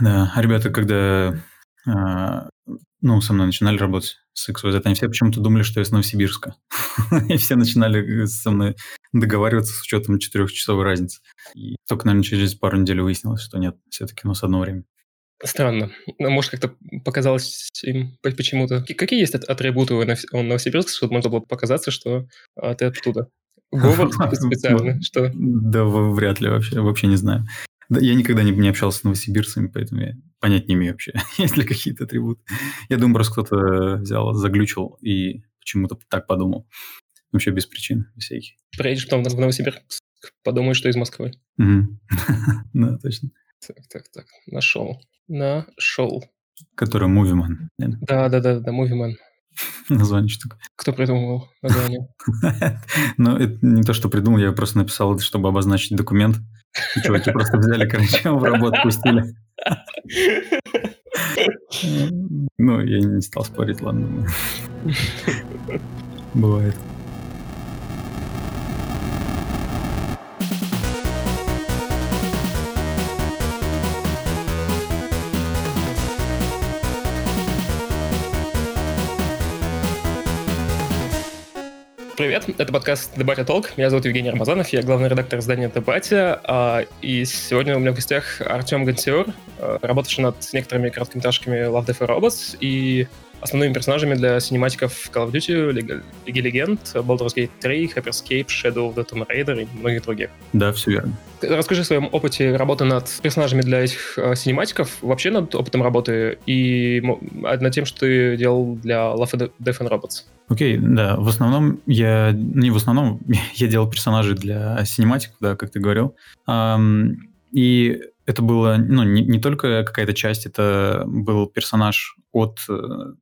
Да, а ребята, когда а, ну, со мной начинали работать с XYZ, они все почему-то думали, что я с Новосибирска. И все начинали со мной договариваться с учетом четырехчасовой разницы. И только, наверное, через пару недель выяснилось, что нет, все-таки у нас одно время. Странно. Ну, может, как-то показалось им почему-то. Какие есть атрибуты у Новосибирска, чтобы можно было показаться, что а, ты оттуда? Говор специально, что? Да, вряд ли вообще, вообще не знаю. Да, я никогда не, не общался с новосибирцами, поэтому я понять не имею вообще, есть ли какие-то атрибуты. Я думаю, просто кто-то взял, заглючил и почему-то так подумал. Вообще без причин всяких. Приедешь потом в Новосибирск, подумаешь, что из Москвы. Да, точно. Так, так, так, нашел. Нашел. Который Мувиман. Да, да, да, да, Мувиман. Название штука. Кто придумал название? Ну, это не то, что придумал, я просто написал это, чтобы обозначить документ. Чуваки просто взяли, короче, в работу пустили. Ну, я не стал спорить, ладно. Бывает. Привет, это подкаст Дебатя Толк. Меня зовут Евгений Рамазанов, я главный редактор издания Дебатя. А, и сегодня у меня в гостях Артем Гансиор, а, работавший над некоторыми короткометражками Love, Death and Robots и основными персонажами для синематиков Call of Duty, Лиги Легенд, Baldur's Gate 3, Hyperscape, Shadow of the Tomb Raider и многих других. Да, все верно. Расскажи о своем опыте работы над персонажами для этих э, синематиков, вообще над опытом работы и над тем, что ты делал для Love, Death and Robots. Окей, okay, да, в основном я, не в основном, я делал персонажей для cinematic ов, да, как ты говорил. Um, и это было, ну, не, не только какая-то часть, это был персонаж от э,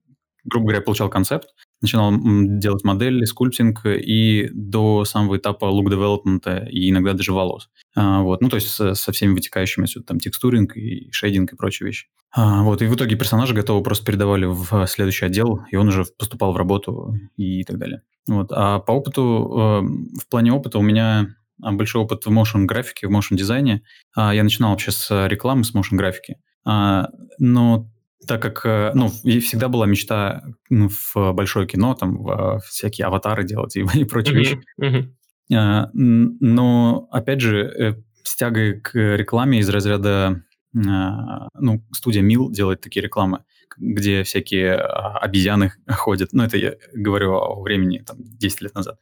грубо говоря, получал концепт, начинал делать модели, sculpting и до самого этапа look development а и иногда даже волос. А, вот, ну, то есть со, всеми вытекающими отсюда, там, texturing и shading и прочие вещи. А, вот, и в итоге персонажа готовы просто передавали в следующий отдел, и он уже поступал в работу и так далее. Вот, а по опыту, э, в плане опыта у меня а, большой опыт в motion графике, в motion дизайне. Я начинал вообще с рекламы, с motion графики. Но так как, э, ну, всегда была мечта ну, в большое кино, там, в всякие аватары делать и, и прочие uh-huh, вещи. Uh-huh. Но, опять же, э, с тягой к рекламе из разряда, а, ну, студия Мил делает такие рекламы, где всякие а, обезьяны ходят. Ну, это я говорю о времени, там, 10 лет назад.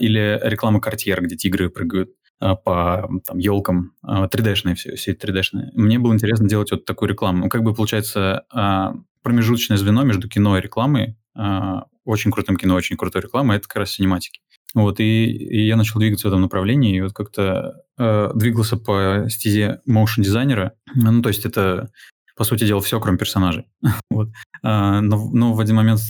Или реклама Cartier, где тигры прыгают. А, по там, елкам, 3D-шные все, все 3D-шные. Мне было интересно делать вот такую рекламу. Ну, как бы получается а, промежуточное звено между кино и рекламой, а, очень крутым кино, очень крутой рекламой, это как раз синематики. Вот, и, и я начал двигаться в этом направлении, и вот как-то э, двигался по стезе моушен дизайнера. Ну, то есть это, по сути дела, все, кроме персонажей. вот. а, но, но в один момент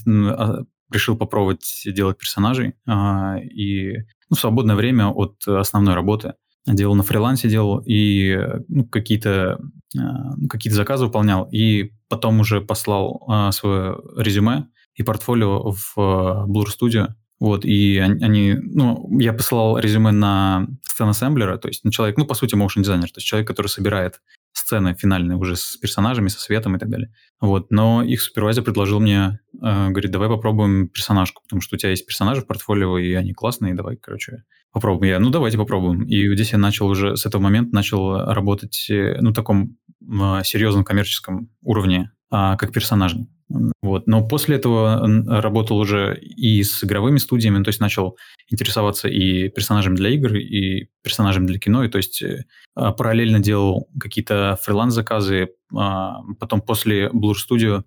решил попробовать делать персонажей, а, и ну, свободное время от основной работы. Делал на фрилансе, делал и ну, какие-то а, ну, какие заказы выполнял, и потом уже послал а, свое резюме и портфолио в Blur Studio. Вот, и они, ну, я посылал резюме на сцен-ассемблера, то есть на человек, ну, по сути, motion дизайнер, то есть человек, который собирает сцены финальные уже с персонажами, со светом и так далее. Вот, но их супервайзер предложил мне, э, говорит, давай попробуем персонажку, потому что у тебя есть персонажи в портфолио, и они классные, давай, короче, попробуем. Я, ну, давайте попробуем. И здесь я начал уже, с этого момента начал работать, э, ну, таком э, серьезном коммерческом уровне, э, как персонажный. Вот. Но после этого работал уже и с игровыми студиями, то есть начал интересоваться и персонажами для игр, и персонажами для кино, и то есть э, а, параллельно делал какие-то фриланс-заказы. А, потом после Blur Studio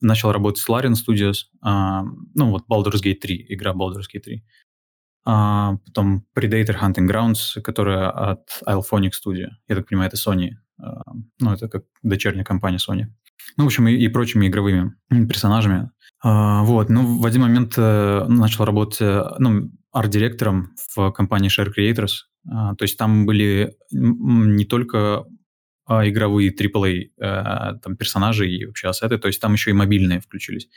начал работать с Larian Studios, а, ну вот Baldur's Gate 3, игра Baldur's Gate 3. Потом Predator Hunting Grounds, которая от Ilphonic Studio. Я так понимаю, это Sony. Ну, это как дочерняя компания Sony. Ну, в общем, и, и прочими игровыми персонажами. А, вот, ну, в один момент э, начал работать, э, ну, арт-директором в компании Share Creators. А, то есть там были не только а, игровые AAA э, там, персонажи и вообще ассеты, то есть там еще и мобильные включились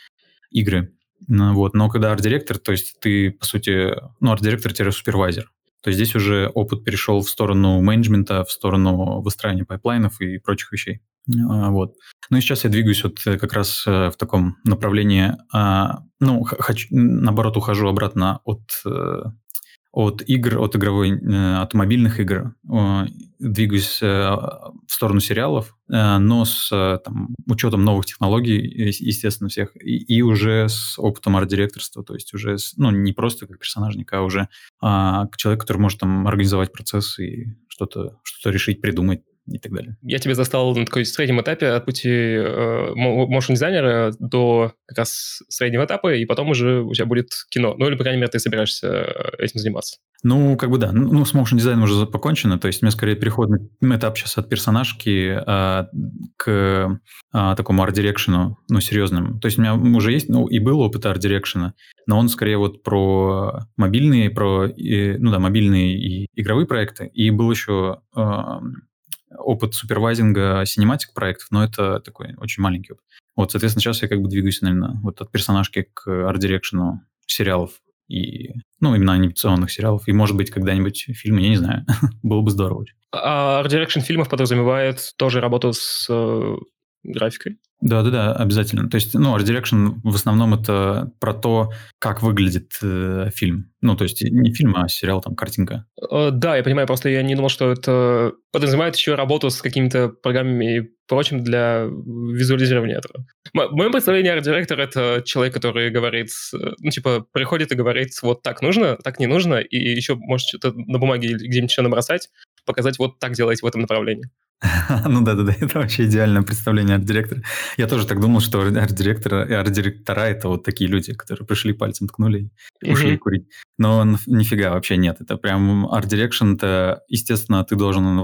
игры. Ну, вот. Но когда арт-директор, то есть ты, по сути, ну, арт-директор-супервайзер, то здесь уже опыт перешел в сторону менеджмента, в сторону выстраивания пайплайнов и прочих вещей. Вот. Ну и сейчас я двигаюсь вот как раз в таком направлении, ну, хочу, наоборот, ухожу обратно от от игр, от игровой, э, от мобильных игр, двигаюсь э, в сторону сериалов, э, но с там, учетом новых технологий, естественно, всех, и, и уже с опытом арт-директорства, то есть уже, с, ну, не просто как персонажник, а уже а, человек, который может там организовать процесс и что-то что решить, придумать и так далее. Я тебя застал на такой среднем этапе от пути э, дизайнера до как раз среднего этапа, и потом уже у тебя будет кино. Ну или, по крайней мере, ты собираешься э, этим заниматься. Ну, как бы да. Ну, ну с motion дизайном уже покончено. То есть у меня скорее переходный этап сейчас от персонажки а, к а, такому арт-дирекшену, ну, серьезным. То есть у меня уже есть, ну, и был опыт арт-дирекшена, но он скорее вот про мобильные, про, и, ну да, мобильные и игровые проекты. И был еще а, опыт супервайзинга cinematic проектов, но это такой очень маленький опыт. Вот, соответственно, сейчас я как бы двигаюсь, наверное, вот от персонажки к арт-дирекшену сериалов и, ну, именно анимационных сериалов. И, может быть, когда-нибудь фильмы, я не знаю. Было бы здорово. А art direction фильмов подразумевает тоже работу с э, графикой? Да, да, да, обязательно. То есть, ну, Art Direction в основном это про то, как выглядит э, фильм. Ну, то есть не фильм, а сериал, там, картинка. Э, да, я понимаю, просто я не думал, что это подразумевает еще работу с какими-то программами и прочим для визуализирования этого. В моем представлении арт-директор — это человек, который говорит, ну, типа, приходит и говорит, вот так нужно, так не нужно, и еще может что-то на бумаге где-нибудь еще набросать, показать, вот так делать в этом направлении. Ну да, да, да, это вообще идеальное представление арт-директора. Я тоже так думал, что арт-директора и арт-директора это вот такие люди, которые пришли пальцем ткнули и ушли курить. Но нифига вообще нет. Это прям art direction, это, естественно, ты должен,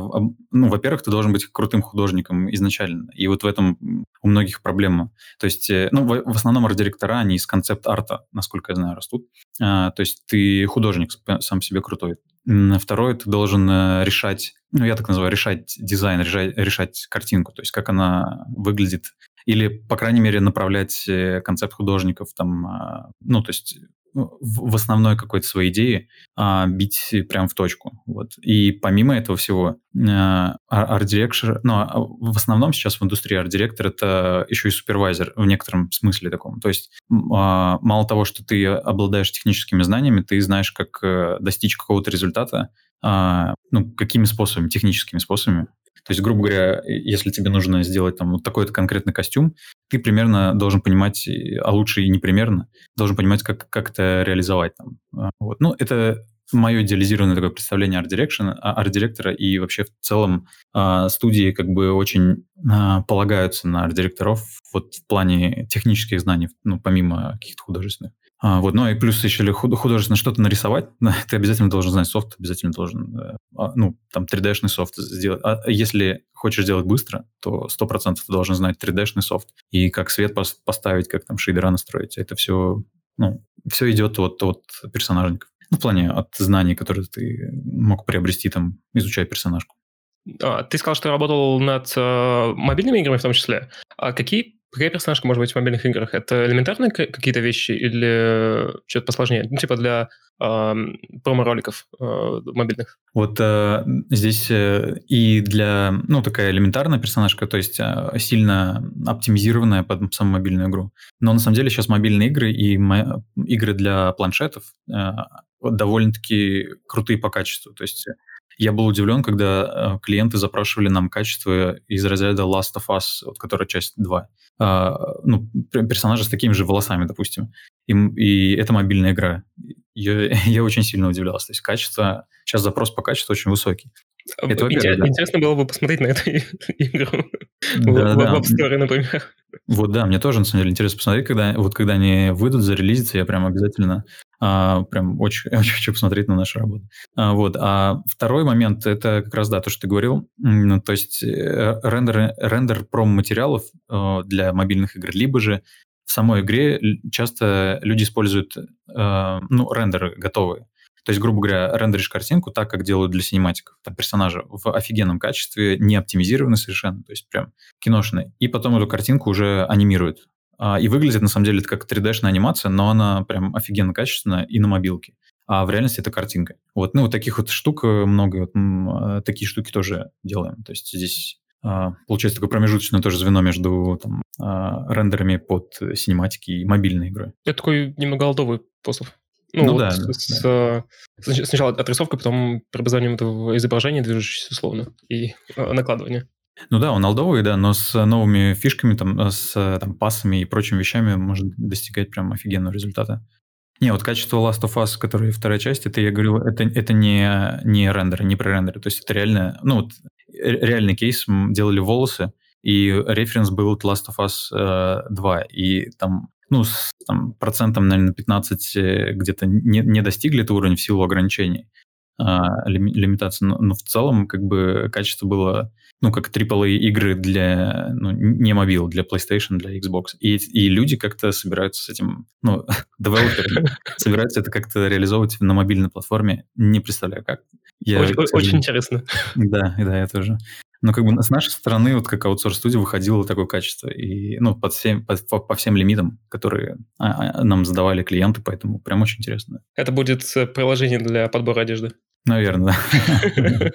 ну, во-первых, ты должен быть крутым художником изначально. И вот в этом у многих проблема. То есть, э, ну, в, основном арт-директора, они из концепт-арта, насколько я знаю, растут. А, то есть ты художник сам себе крутой. Второе, ты должен э, решать, ну, я так называю, решать дизайн, решать, решать картинку, то есть как она выглядит, или, по крайней мере, направлять э, концепт художников там, а, ну, то есть ну, в основной какой-то своей идеи а, бить прям в точку. Вот. И помимо этого всего, а, арт-директор, ну, а в основном сейчас в индустрии арт-директор это еще и супервайзер в некотором смысле таком. То есть а, мало того, что ты обладаешь техническими знаниями, ты знаешь, как э, достичь какого-то результата, а, ну, какими способами, техническими способами. То есть, грубо говоря, если тебе нужно сделать там вот такой-то конкретный костюм, ты примерно должен понимать, а лучше и не примерно, должен понимать, как, как это реализовать. Там. А, вот. Ну, это мое идеализированное такое представление арт-дирекшена, арт-директора и вообще в целом а, студии как бы очень а, полагаются на арт-директоров вот в плане технических знаний, ну, помимо каких-то художественных. А, вот, ну и плюс еще художественно что-то нарисовать, ты обязательно должен знать софт, обязательно должен, э, а, ну, там, 3D-шный софт сделать. А если хочешь делать быстро, то 100% ты должен знать 3D-шный софт и как свет поставить, как там шейдера настроить. Это все, ну, все идет от, от персонажников. Ну, в плане от знаний, которые ты мог приобрести, там, изучая персонажку. А, ты сказал, что работал над э, мобильными играми в том числе. А какие Какая персонажка может быть в мобильных играх? Это элементарные какие-то вещи или что-то посложнее? Ну, типа для э, промо-роликов э, мобильных. Вот э, здесь э, и для, ну, такая элементарная персонажка, то есть э, сильно оптимизированная под саму мобильную игру. Но на самом деле сейчас мобильные игры и игры для планшетов э, довольно-таки крутые по качеству. То есть я был удивлен, когда э, клиенты запрашивали нам качество из разряда Last of Us, вот, которая часть 2. А, ну, персонажа с такими же волосами, допустим. И, и это мобильная игра. Я, я очень сильно удивлялся. То есть качество... Сейчас запрос по качеству очень высокий. Это, Интерес, да. Интересно было бы посмотреть на эту игру да, в, да. в App Store, например. Вот да, мне тоже на самом деле интересно посмотреть, когда вот когда они выйдут, зарелизятся, я прям обязательно а, прям очень, очень хочу посмотреть на нашу работу. А, вот. А второй момент это как раз да то, что ты говорил, то есть э, рендер рендер пром материалов э, для мобильных игр, либо же в самой игре часто люди используют э, ну рендеры готовые. То есть, грубо говоря, рендеришь картинку так, как делают для синематиков. Там персонажа в офигенном качестве, не оптимизированы совершенно, то есть прям киношные. И потом эту картинку уже анимируют. А, и выглядит, на самом деле, это как 3D-шная анимация, но она прям офигенно качественная и на мобилке. А в реальности это картинка. Вот, ну, вот таких вот штук э, много, вот, э, такие штуки тоже делаем. То есть здесь а, получается такое промежуточное тоже звено между там, а, рендерами под синематики и мобильной игрой. Это такой немного алдовый способ. Ну, ну вот да, с, да. С, сначала отрисовка, потом преобразованием этого изображения, движущееся условно, и э, накладывание. Ну да, он алдовый, да, но с новыми фишками, там, с там, пассами и прочими вещами может достигать прям офигенного результата. Не, вот качество Last of Us, который вторая часть, это я говорю, это, это не, не рендеры, не пререндеры. То есть это реально, ну вот реальный кейс, делали волосы, и референс был Last of Us э, 2, и там, ну, с там, процентом, наверное, 15 э, где-то не, не достигли этого уровня в силу ограничений а, лимитации, но, но в целом как бы качество было ну, как AAA игры для, ну, не мобил, для PlayStation, для Xbox. И, и люди как-то собираются с этим, ну, девелоперы собираются это как-то реализовывать на мобильной платформе. Не представляю, как. Я, очень, очень интересно. Да, да, я тоже. Но как бы с нашей стороны, вот как аутсорс-студия, выходило такое качество. И, ну, под всем, под, по, по всем лимитам, которые а, а, нам задавали клиенты, поэтому прям очень интересно. Это будет э, приложение для подбора одежды? Наверное,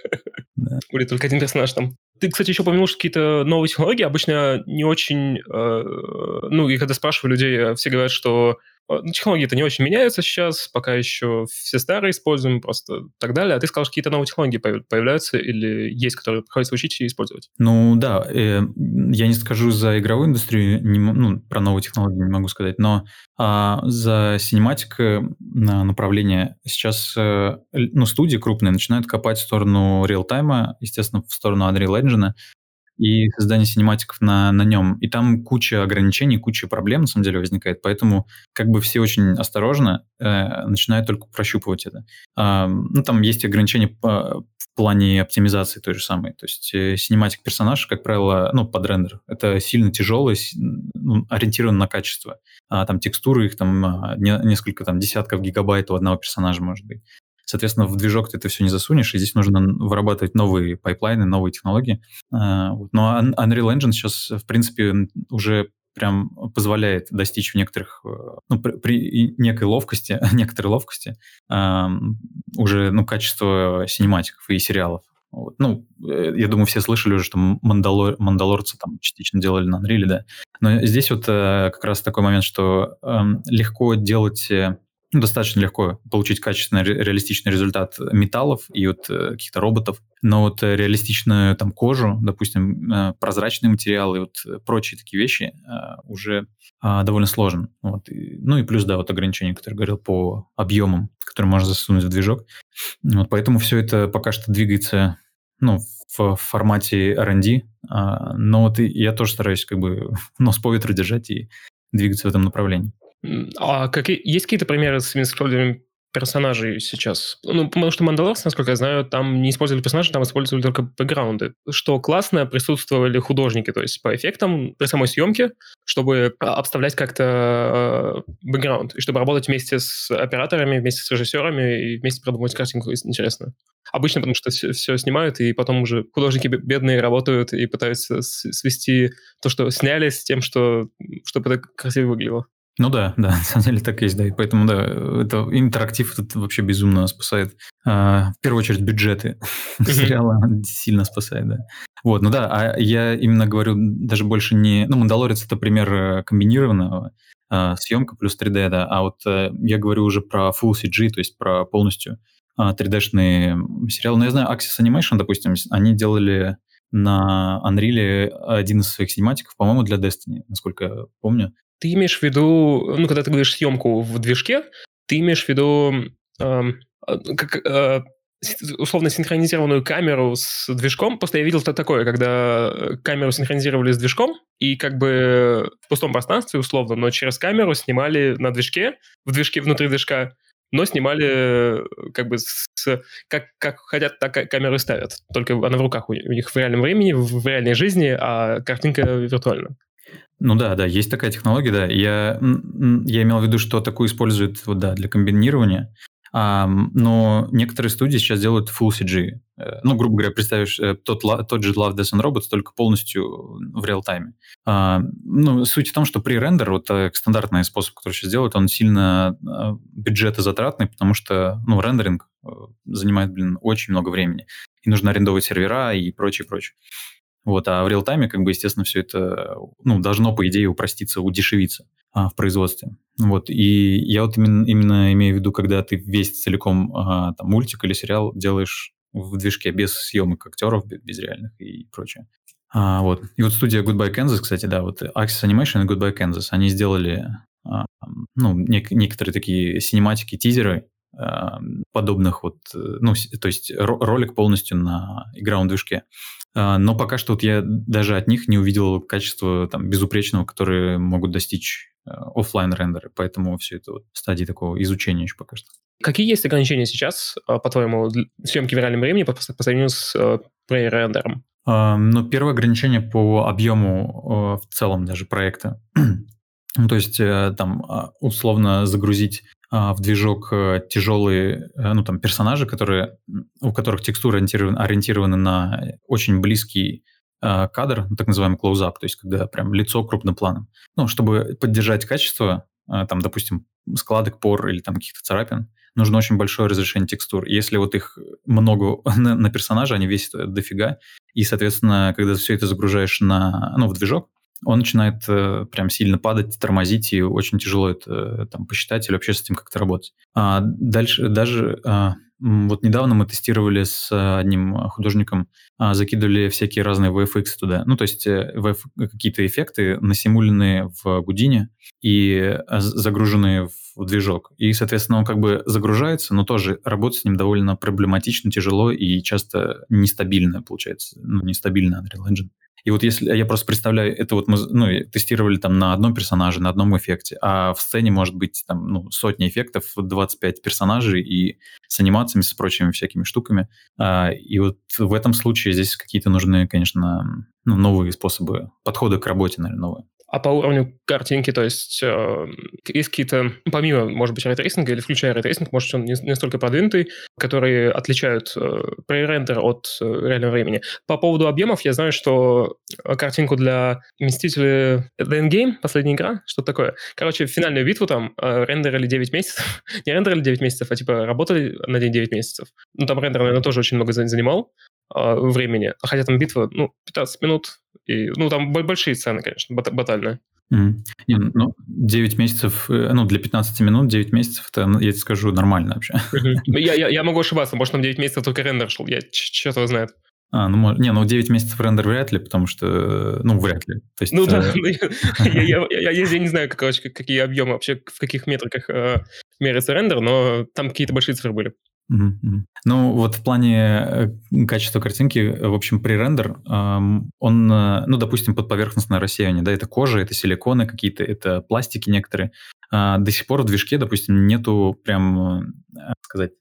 да. Будет только один персонаж там. Ты, кстати, еще упомянул, что какие-то новые технологии обычно не очень... Э, ну, и когда спрашиваю людей, все говорят, что Э, технологии-то не очень меняются сейчас, пока еще все старые используем, просто так далее. А ты сказал, что какие-то новые технологии появляются или есть, которые приходится учить и использовать? Ну да, э, я не скажу за игровую индустрию, не, ну, про новые технологии не могу сказать, но а, за cinematic направление сейчас э, ну, студии крупные начинают копать в сторону реал-тайма, естественно, в сторону Unreal Engine, и создание синематиков на, на нем. И там куча ограничений, куча проблем, на самом деле, возникает. Поэтому как бы все очень осторожно э, начинают только прощупывать это. Э, ну, там есть ограничения по, в плане оптимизации той же самой. То есть э, cinematic персонаж, как правило, ну, под рендер. Это сильно тяжелое, ну, ориентировано на качество. А, там текстуры, их там а, не, несколько там десятков гигабайт у одного персонажа может быть. Соответственно, в движок ты это все не засунешь, и здесь нужно вырабатывать новые пайплайны, новые технологии. А, но Unreal Engine сейчас, в принципе, уже прям позволяет достичь в некоторых, э, ну, при, при некой ловкости, некоторой ловкости уже, ну, качество синематиков и сериалов. Вот. Ну, э, я думаю, все слышали уже, что Мандалор, Мандалорцы там частично делали на Unreal, да. Но здесь вот э, как раз такой момент, что э, легко делать э, достаточно легко получить качественный реалистичный результат металлов и от э, каких-то роботов. Но вот э, реалистичную там кожу, допустим, э, прозрачные материалы и вот прочие такие вещи уже а, довольно сложно. Вот. ну и плюс, да, вот ограничения, которые говорил по объемам, которые можно засунуть в движок. Вот, поэтому все это пока что двигается ну, в формате R&D, а, но вот я тоже стараюсь как бы нос по ветру держать и двигаться в этом направлении. А какие, есть какие-то примеры с использованием персонажей сейчас? Ну, потому что Мандалорс, насколько я знаю, там не использовали персонажи, там использовали только бэкграунды. Что классно, присутствовали художники, то есть по эффектам при самой съемке, чтобы обставлять как-то э, бэкграунд, и чтобы работать вместе с операторами, вместе с режиссерами и вместе продумывать картинку, интересно. Обычно, потому что все снимают, и потом уже художники бедные работают и пытаются свести то, что сняли, с тем, что, чтобы это красиво выглядело. Ну да, да, на самом деле так есть, да. И поэтому, да, это интерактив это вообще безумно спасает. А, в первую очередь бюджеты сериала сильно спасает, да. Вот, ну да, а я именно говорю даже больше не... Ну, «Мандалорец» — это пример э, комбинированного а, съемка плюс 3D, да, а вот а, я говорю уже про Full CG, то есть про полностью а, 3D-шные сериалы. Ну, я знаю, Axis Animation, допустим, они делали на Unreal один из своих синематиков, по-моему, для Destiny, насколько я помню. Ты имеешь в виду, ну, когда ты говоришь съемку в движке, ты имеешь в виду э, как, э, условно синхронизированную камеру с движком. Просто я видел это такое, когда камеру синхронизировали с движком, и как бы в пустом пространстве, условно, но через камеру снимали на движке, в движке, внутри движка, но снимали как бы с, как, как хотят, так камеры ставят. Только она в руках у них в реальном времени, в реальной жизни, а картинка виртуальна. Ну да, да, есть такая технология, да. Я, я имел в виду, что такую используют вот, да, для комбинирования. А, но некоторые студии сейчас делают Full CG. Э, ну, грубо говоря, представишь э, тот, тот же Love, Death and Robots, только полностью в реал-тайме. А, ну, суть в том, что при рендер, вот так, стандартный способ, который сейчас делают, он сильно а, бюджетозатратный, потому что, ну, рендеринг занимает, блин, очень много времени. И нужно арендовать сервера и прочее, прочее. Вот, а в реал-тайме, как бы, естественно, все это, ну, должно, по идее, упроститься, удешевиться а, в производстве. Вот, и я вот именно, именно имею в виду, когда ты весь целиком а, там, мультик или сериал делаешь в движке без съемок актеров, без реальных и прочее. А, вот. И вот студия Goodbye Kansas, кстати, да, вот Axis Animation и Goodbye Kansas, они сделали а, ну, нек- некоторые такие синематики, тизеры а, подобных вот, ну, то есть ролик полностью на игровом движке. А, но пока что вот я даже от них не увидел качества там безупречного, которые могут достичь офлайн рендеры, поэтому все это вот в стадии такого изучения еще пока что. Какие есть ограничения сейчас, по-твоему, съемки в реальном времени по, по сравнению с пререндером? Ну, первое ограничение по объему в целом даже проекта. Ну, то есть э, там а, условно загрузить в движок э, тяжелые, э, ну там персонажи, которые, у которых текстуры ориентированы, ориентированы на очень близкий кадр, так называемый close-up, то есть когда прям лицо крупным планом. Ну, чтобы поддержать качество, там, допустим, складок, пор или там каких-то царапин, нужно очень большое разрешение текстур. Если вот их много на, на персонажа, они весят дофига, и, соответственно, когда все это загружаешь на, ну, в движок, он начинает э, прям сильно падать, тормозить, и очень тяжело это э, там посчитать или вообще с этим как-то работать. А дальше даже а, вот недавно мы тестировали с одним художником, а, закидывали всякие разные VFX туда. Ну, то есть э, VF, какие-то эффекты насимуленные в Гудине и а, загруженные в движок. И, соответственно, он как бы загружается, но тоже работать с ним довольно проблематично, тяжело и часто нестабильно получается. Ну, нестабильно Unreal Engine. И вот если я просто представляю, это вот мы ну, тестировали там на одном персонаже, на одном эффекте, а в сцене может быть там ну, сотни эффектов, 25 персонажей и с анимациями, с прочими всякими штуками. А, и вот в этом случае здесь какие-то нужны, конечно, ну, новые способы, подходы к работе, наверное, новые. А по уровню картинки, то есть э, есть какие-то, помимо, может быть, рейтрейсинга или включая рейтрейсинг, может, он не, не столько продвинутый, которые отличают э, пререндер от э, реального времени. По поводу объемов, я знаю, что э, картинку для Мстителей The Endgame, последняя игра, что такое. Короче, финальную битву там э, рендерили 9 месяцев. не рендерили 9 месяцев, а типа работали над ней 9 месяцев. Ну, там рендер, наверное, тоже очень много занимал э, времени. Хотя там битва, ну, 15 минут, и, ну, там большие сцены, конечно, бат батальные. Mm. Не, ну, 9 месяцев, э, ну, для 15 минут 9 месяцев, это, ну, я тебе скажу, нормально вообще. Я, я, я могу ошибаться, может, там 9 месяцев только рендер шел, я черт его знает. А, ну, не, ну 9 месяцев рендер вряд ли, потому что, ну, вряд ли. То есть, ну да, э... я, я, я, я, я не знаю, как, какие объемы вообще, в каких метриках э, меряется рендер, но там какие-то большие цифры были. Ну, вот в плане э, качества картинки, в общем, пререндер, он, э, ну, допустим, подповерхностное рассеяние, да, это кожа, это силиконы какие-то, это пластики некоторые. А, до сих пор в движке, допустим, нету прям, э, сказать,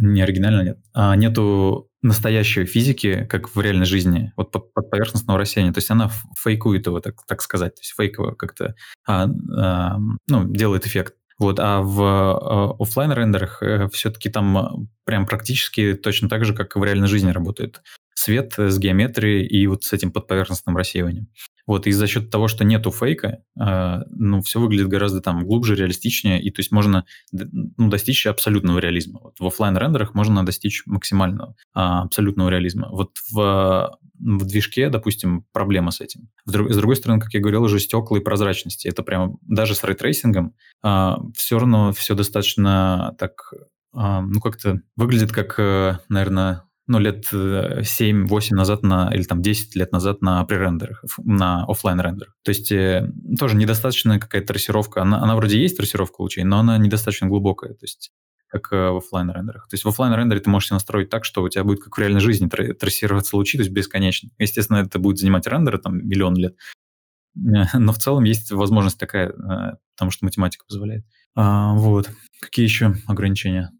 не оригинально нет, а нету настоящей физики, как в реальной жизни, вот под, под поверхностного рассеяния. То есть она фейкует его, так, так сказать, то есть фейково как-то а, а, ну, делает эффект. Вот, а в э, офлайн рендерах э, все-таки там э, прям практически точно так же, как и в реальной жизни работает свет с геометрией и вот с этим подповерхностным рассеиванием. Вот, и за счет того, что нету фейка, э, ну, все выглядит гораздо там глубже, реалистичнее, и то есть можно ну, достичь абсолютного реализма. Вот в офлайн рендерах можно достичь максимального а, абсолютного реализма. Вот в в движке, допустим, проблема с этим. С другой стороны, как я говорил, уже стекла и прозрачности. Это прямо даже с рейтрейсингом а, все равно все достаточно так, а, ну как-то выглядит как, э, наверное, ну, лет 7-8 э, назад на, или там 10 лет назад на пререндерах, на офлайн рендерах. То есть э, тоже недостаточная какая-то трассировка. Она, она вроде есть трассировка лучей, но она недостаточно глубокая. То есть как э, в офлайн рендерах. То есть в офлайн рендере ты можешь настроить так, что у тебя будет как в реальной жизни трассироваться лучи, то есть бесконечно. Естественно, это будет занимать рендеры там миллион лет, но в целом есть возможность такая, э, потому что математика позволяет. А, вот. Какие еще ограничения?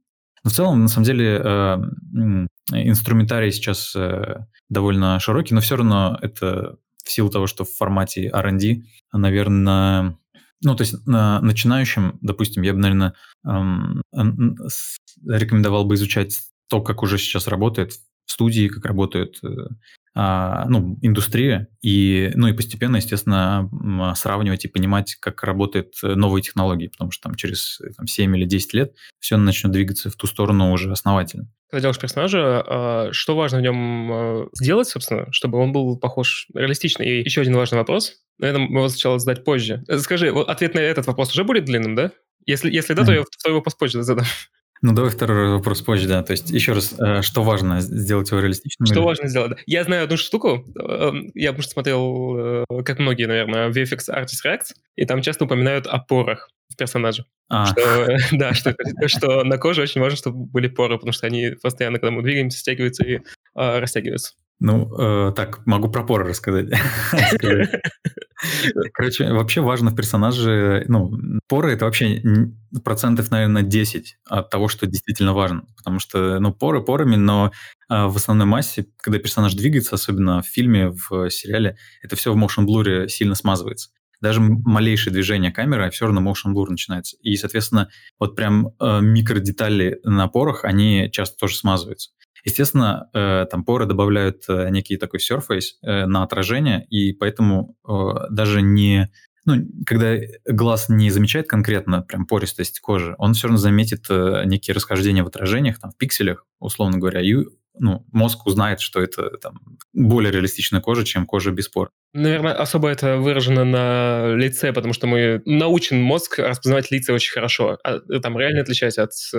Но в целом, на самом деле, э, инструментарий сейчас довольно широкий, но все равно это в силу того, что в формате R&D, наверное, ну, то есть на начинающим, допустим, я бы, наверное, эм, рекомендовал бы изучать то, как уже сейчас работает в студии, как работают э, ну, индустрия, и, ну и постепенно, естественно, сравнивать и понимать, как работают новые технологии, потому что там через там, 7 или 10 лет все начнет двигаться в ту сторону уже основательно. Когда делаешь персонажа, а, что важно в нем а, сделать, собственно, чтобы он был похож реалистично? И еще один важный вопрос. Наверное, мы его сначала задать позже. Скажи, вот ответ на этот вопрос уже будет длинным, да? Если, если да, то я второй вопрос позже задам. Ну, давай второй вопрос позже, да. То есть, еще раз, э, что важно сделать его реалистичным? Что или... важно сделать, да. Я знаю одну штуку. Эм, я, потому что смотрел, э, как многие, наверное, VFX Artist Reacts, и там часто упоминают о порах в персонаже. А. Что, да, что, что на коже очень важно, чтобы были поры, потому что они постоянно, когда мы двигаемся, стягиваются и э, растягиваются. Ну, э, так, могу про поры рассказать. Короче, вообще важно в персонаже, ну, поры это вообще процентов, наверное, 10 от того, что действительно важно. Потому что, ну, поры порами, но э, в основной массе, когда персонаж двигается, особенно в фильме, в сериале, это все в motion blur сильно смазывается. Даже малейшее движение камеры, все равно motion blur начинается. И, соответственно, вот прям э, микродетали на порах, они часто тоже смазываются. Естественно, э, там поры добавляют э, некий такой surface э, на отражение, и поэтому даже не ну, когда глаз не замечает конкретно прям пористость кожи, он все равно заметит некие расхождения в отражениях, там, в пикселях, условно говоря, и ну, мозг узнает, что это там, более реалистичная кожа, чем кожа без пор. Наверное, особо это выражено на лице, потому что мы научен мозг распознавать лица очень хорошо. А, там реально отличать от э,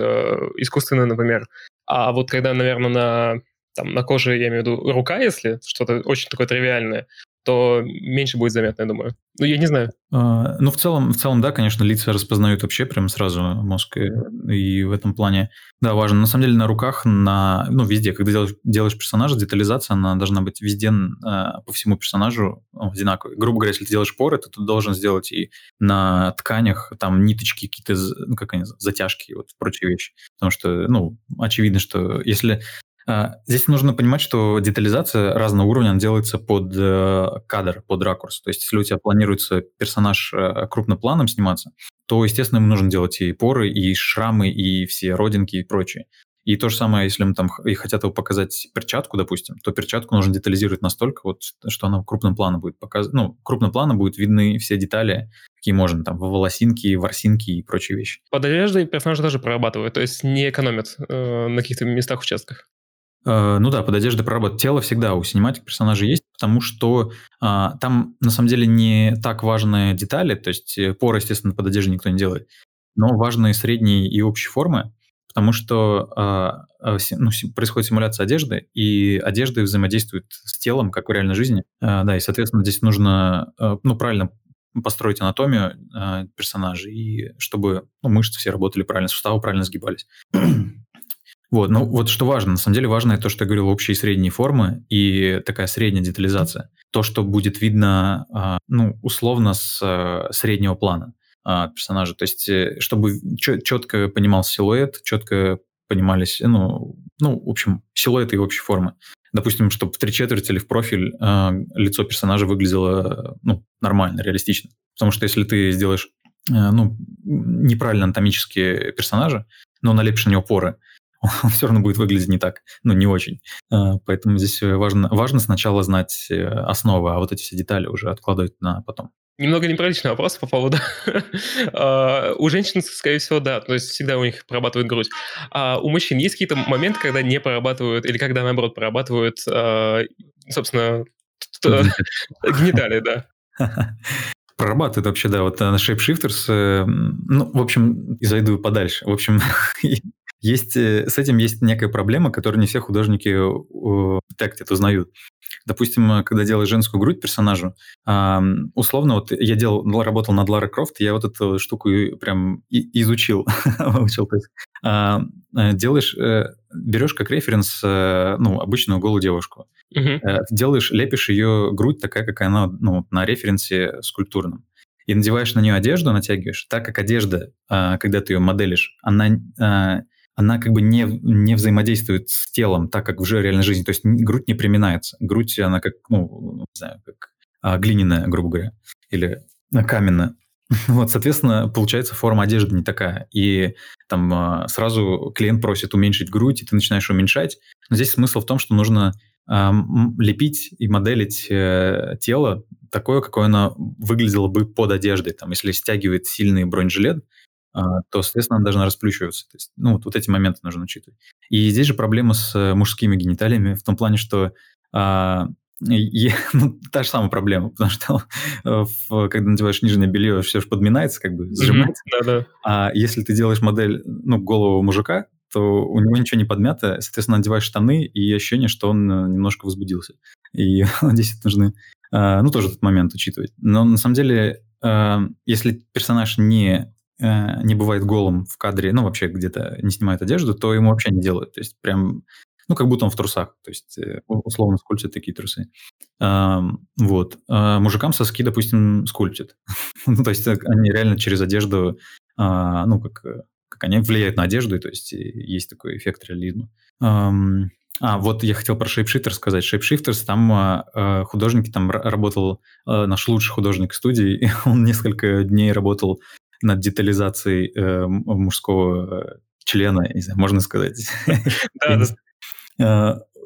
искусственного, например. А вот когда, наверное, на, там, на коже, я имею в виду рука, если что-то очень такое тривиальное, то меньше будет заметно, я думаю. Ну, я не знаю. А, ну, в целом, в целом, да, конечно, лица распознают вообще прям сразу мозг. И, и в этом плане, да, важно. На самом деле, на руках, на, ну, везде, когда делаешь, делаешь персонажа, детализация, она должна быть везде а, по всему персонажу одинаковой. Грубо говоря, если ты делаешь поры, то ты должен сделать и на тканях, там, ниточки, какие-то, ну, как они, затяжки, вот, прочие вещи. Потому что, ну, очевидно, что если здесь нужно понимать, что детализация разного уровня делается под э, кадр, под ракурс. То есть, если у тебя планируется персонаж э, крупнопланом сниматься, то, естественно, ему нужно делать и поры, и шрамы, и все родинки и прочее. И то же самое, если мы там и хотят его показать перчатку, допустим, то перчатку нужно детализировать настолько, вот, что она крупным планом будет показывать. Ну, крупным планом будут видны все детали, какие можно, там, волосинки, ворсинки и прочие вещи. Под одеждой персонажи тоже прорабатывают, то есть не экономят э, на каких-то местах, участках. Э, ну да, под одеждой проработать тело всегда у синематик персонажей есть, потому что а, там на самом деле не так важные детали, то есть э, поры, естественно, под одеждой никто не делает, но важные средние и общие формы, потому что а, а ну, происходит симуляция одежды, и одежда взаимодействует с телом, как в реальной жизни. А, да, и, соответственно, здесь нужно ну, правильно построить анатомию э, персонажа, и чтобы ну, мышцы все работали правильно, суставы правильно сгибались. Вот, ну вот что важно, на самом деле важно то, что я говорил, общие и средние формы и такая средняя детализация. То, что будет видно, а, ну, условно с а, среднего плана а, персонажа. То есть, э, чтобы четко понимался силуэт, четко понимались, ну, ну, в общем, силуэты и общие формы. Допустим, чтобы в три четверти или в профиль лицо персонажа выглядело, ну, нормально, реалистично. Потому что если ты сделаешь, ну, неправильно анатомические персонажи, но налепишь на него поры, он все равно будет выглядеть не так, ну, не очень. А, поэтому здесь важно, важно сначала знать э, основы, а вот эти все детали уже откладывать на потом. Немного неприличный вопрос по поводу... uh, у женщин, скорее всего, да, то есть всегда у них прорабатывают грудь. А у мужчин есть какие-то моменты, когда не прорабатывают, или когда, наоборот, прорабатывают, uh, собственно, гениталии, да? прорабатывает вообще, да, вот на Shapeshifters, э, ну, в общем, и зайду подальше. В общем, Есть, э, с этим есть некая проблема, которую не все художники так это узнают. Допустим, э, когда делаешь женскую грудь персонажу, условно, вот я делал, работал над Лара Крофт, я вот эту штуку прям изучил, выучил. То есть, а, э, делаешь, берешь как референс, ну, обычную голую девушку, угу. делаешь, лепишь ее грудь такая, какая она, ну, на референсе скульптурном и надеваешь на нее одежду, натягиваешь, так как одежда, а, когда ты ее моделишь, она а, она как бы не, не взаимодействует с телом так, как в реальной жизни. То есть грудь не приминается. Грудь, она как, ну, не знаю, как а, глиняная, грубо говоря, или а, каменная. Вот, соответственно, получается форма одежды не такая. И там а, сразу клиент просит уменьшить грудь, и ты начинаешь уменьшать. Но здесь смысл в том, что нужно лепить и моделить э, тело такое, какое оно выглядело бы под одеждой. Там, если стягивает сильный бронежилет, а, то, соответственно, она должна расплющиваться. То есть, ну, вот, вот эти моменты нужно учитывать. И здесь же проблема с э, мужскими гениталиями в том плане, что а, и, ну, та же самая проблема, потому что э, в, когда надеваешь нижнее белье, все же подминается, как бы сжимается. Mm-hmm, да-да. А если ты делаешь модель, ну, голову мужика, то у него ничего не подмято, соответственно, надеваешь штаны, и ощущение, что он э, немножко возбудился. И здесь нужны, а, ну, тоже этот момент учитывать. Но на самом деле, если персонаж не Э, не бывает голым в кадре, ну, вообще где-то не снимает одежду, то ему вообще не делают. То есть прям, ну, как будто он в трусах. То есть э, условно скульптят такие трусы. Вот. А мужикам соски, допустим, скульптят. ну, то есть они реально через одежду, а, ну, как, как они влияют на одежду, и то есть есть такой эффект реализма. А, вот я хотел про Shapeshifter сказать. Shapeshifters, там э, художники, там работал э, наш лучший художник студии, он несколько дней работал над детализацией э, мужского э, члена, не знаю, можно сказать.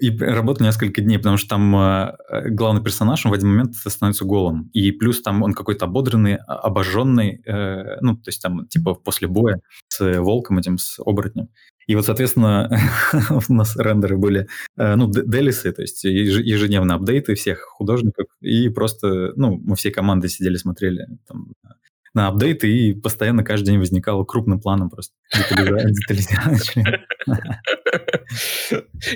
И работал несколько дней, потому что там э, главный персонаж, он в один момент становится голым. И плюс там он какой-то ободренный, обожженный, э, ну, то есть там типа после боя с волком этим, с оборотнем. И вот, соответственно, у нас рендеры были, э, ну, делисы, то есть ежедневные апдейты всех художников, и просто, ну, мы всей командой сидели, смотрели там, на апдейты, и постоянно каждый день возникало крупным планом просто.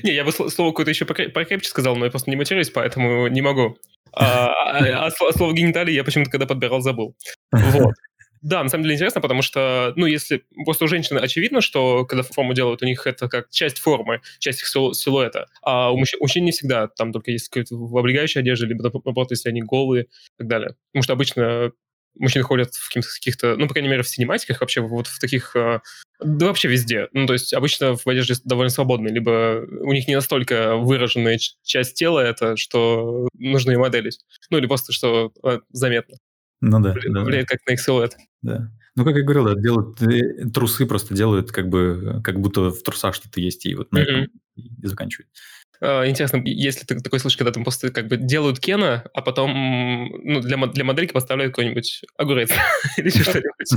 Не, я бы слово какое-то еще покрепче сказал, но я просто не матерюсь, поэтому не могу. А, а, а слово гениталии я почему-то, когда подбирал, забыл. Вот. Да, на самом деле интересно, потому что, ну, если просто у женщины очевидно, что когда форму делают, у них это как часть формы, часть их силуэта, а у мужчин, у мужчин не всегда, там только есть какая-то облегающая одежда, либо наоборот, если они голые и так далее. Потому что обычно мужчины ходят в каких-то, ну, по крайней мере, в синематиках, вообще вот в таких, э, да вообще везде. Ну, то есть обычно в одежде довольно свободные, либо у них не настолько выраженная часть тела это, что нужно ее моделить. Ну, или просто, что э, заметно. Ну да. Влияет, да. влияет как на их силуэт. Да. Ну, как я говорил, да, делают, э, трусы просто делают как бы, как будто в трусах что-то есть, и вот на mm-hmm. этом и заканчивают. А, интересно, если ты такой случай, когда там просто как бы делают Кена, а потом ну, для, для модельки поставляют какой-нибудь огурец или что-нибудь.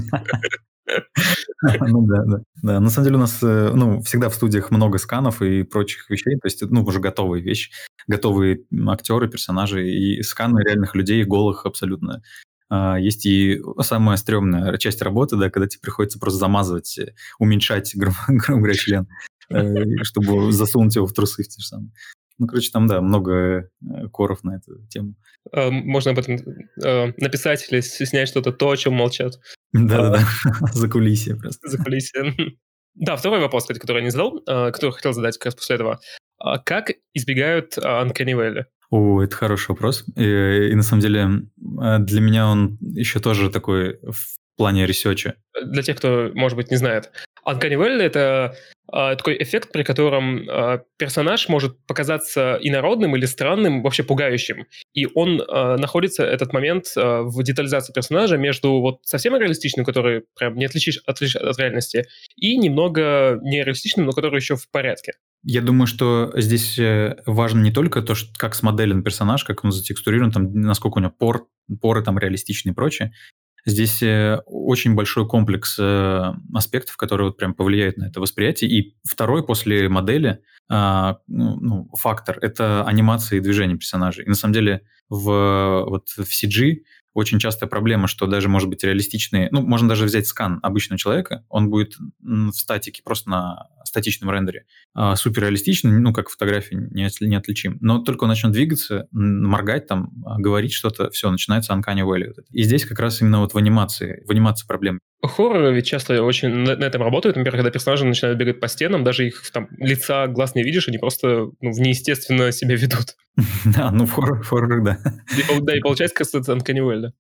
Ну да, да. Да, на самом деле у нас э, ну, всегда в студиях много сканов и прочих вещей, то есть ну, уже готовые вещи, готовые актеры, персонажи и сканы реальных людей, голых абсолютно. А, есть и самая стрёмная часть работы, да, когда тебе приходится просто замазывать, э, уменьшать, грубо говоря, член. Э, чтобы засунуть его в трусы в те же самые. Ну, короче, там, да, много э, коров на эту тему. Э, можно об этом написать или снять что-то, то, о чем молчат. Да-да-да, закулисье просто. Закулисье. Да, второй вопрос, кстати, который я не задал, который хотел задать как раз после этого. А как избегают Uncanny Valley? О, это хороший вопрос. И, и на самом деле для меня он еще тоже такой в плане ресерча. Для тех, кто, может быть, не знает. Uncanny Valley — это э, такой эффект, при котором э, персонаж может показаться инородным или странным, вообще пугающим. И он э, находится, этот момент, э, в детализации персонажа между вот совсем реалистичным, который прям не отличишь, отличишь от реальности, и немного нереалистичным, но который еще в порядке. Я думаю, что здесь э, важно не только то, что, как смоделен персонаж, как он затекстурирован, там, насколько у него пор, поры там реалистичные и прочее. Здесь э, очень большой комплекс э, аспектов, которые вот прям повлияют на это восприятие. И второй после модели а, ну, ну, фактор – это анимация и движение персонажей. И на самом деле в, вот в CG очень частая проблема, что даже, может быть, реалистичные... Ну, можно даже взять скан обычного человека, он будет в статике, просто на статичном рендере, а, супер реалистичный, ну, как фотографии, не, не отличим. Но только он начнет двигаться, моргать там, а, говорить что-то, все, начинается uncanny valley. И здесь как раз именно вот в анимации, в анимации проблема. Хорроры ведь часто очень на, на этом работают. Например, когда персонажи начинают бегать по стенам, даже их там лица, глаз не видишь, они просто ну, неестественно себя ведут. Да, ну в хоррорах, да. Да, и получается, кажется, это valley.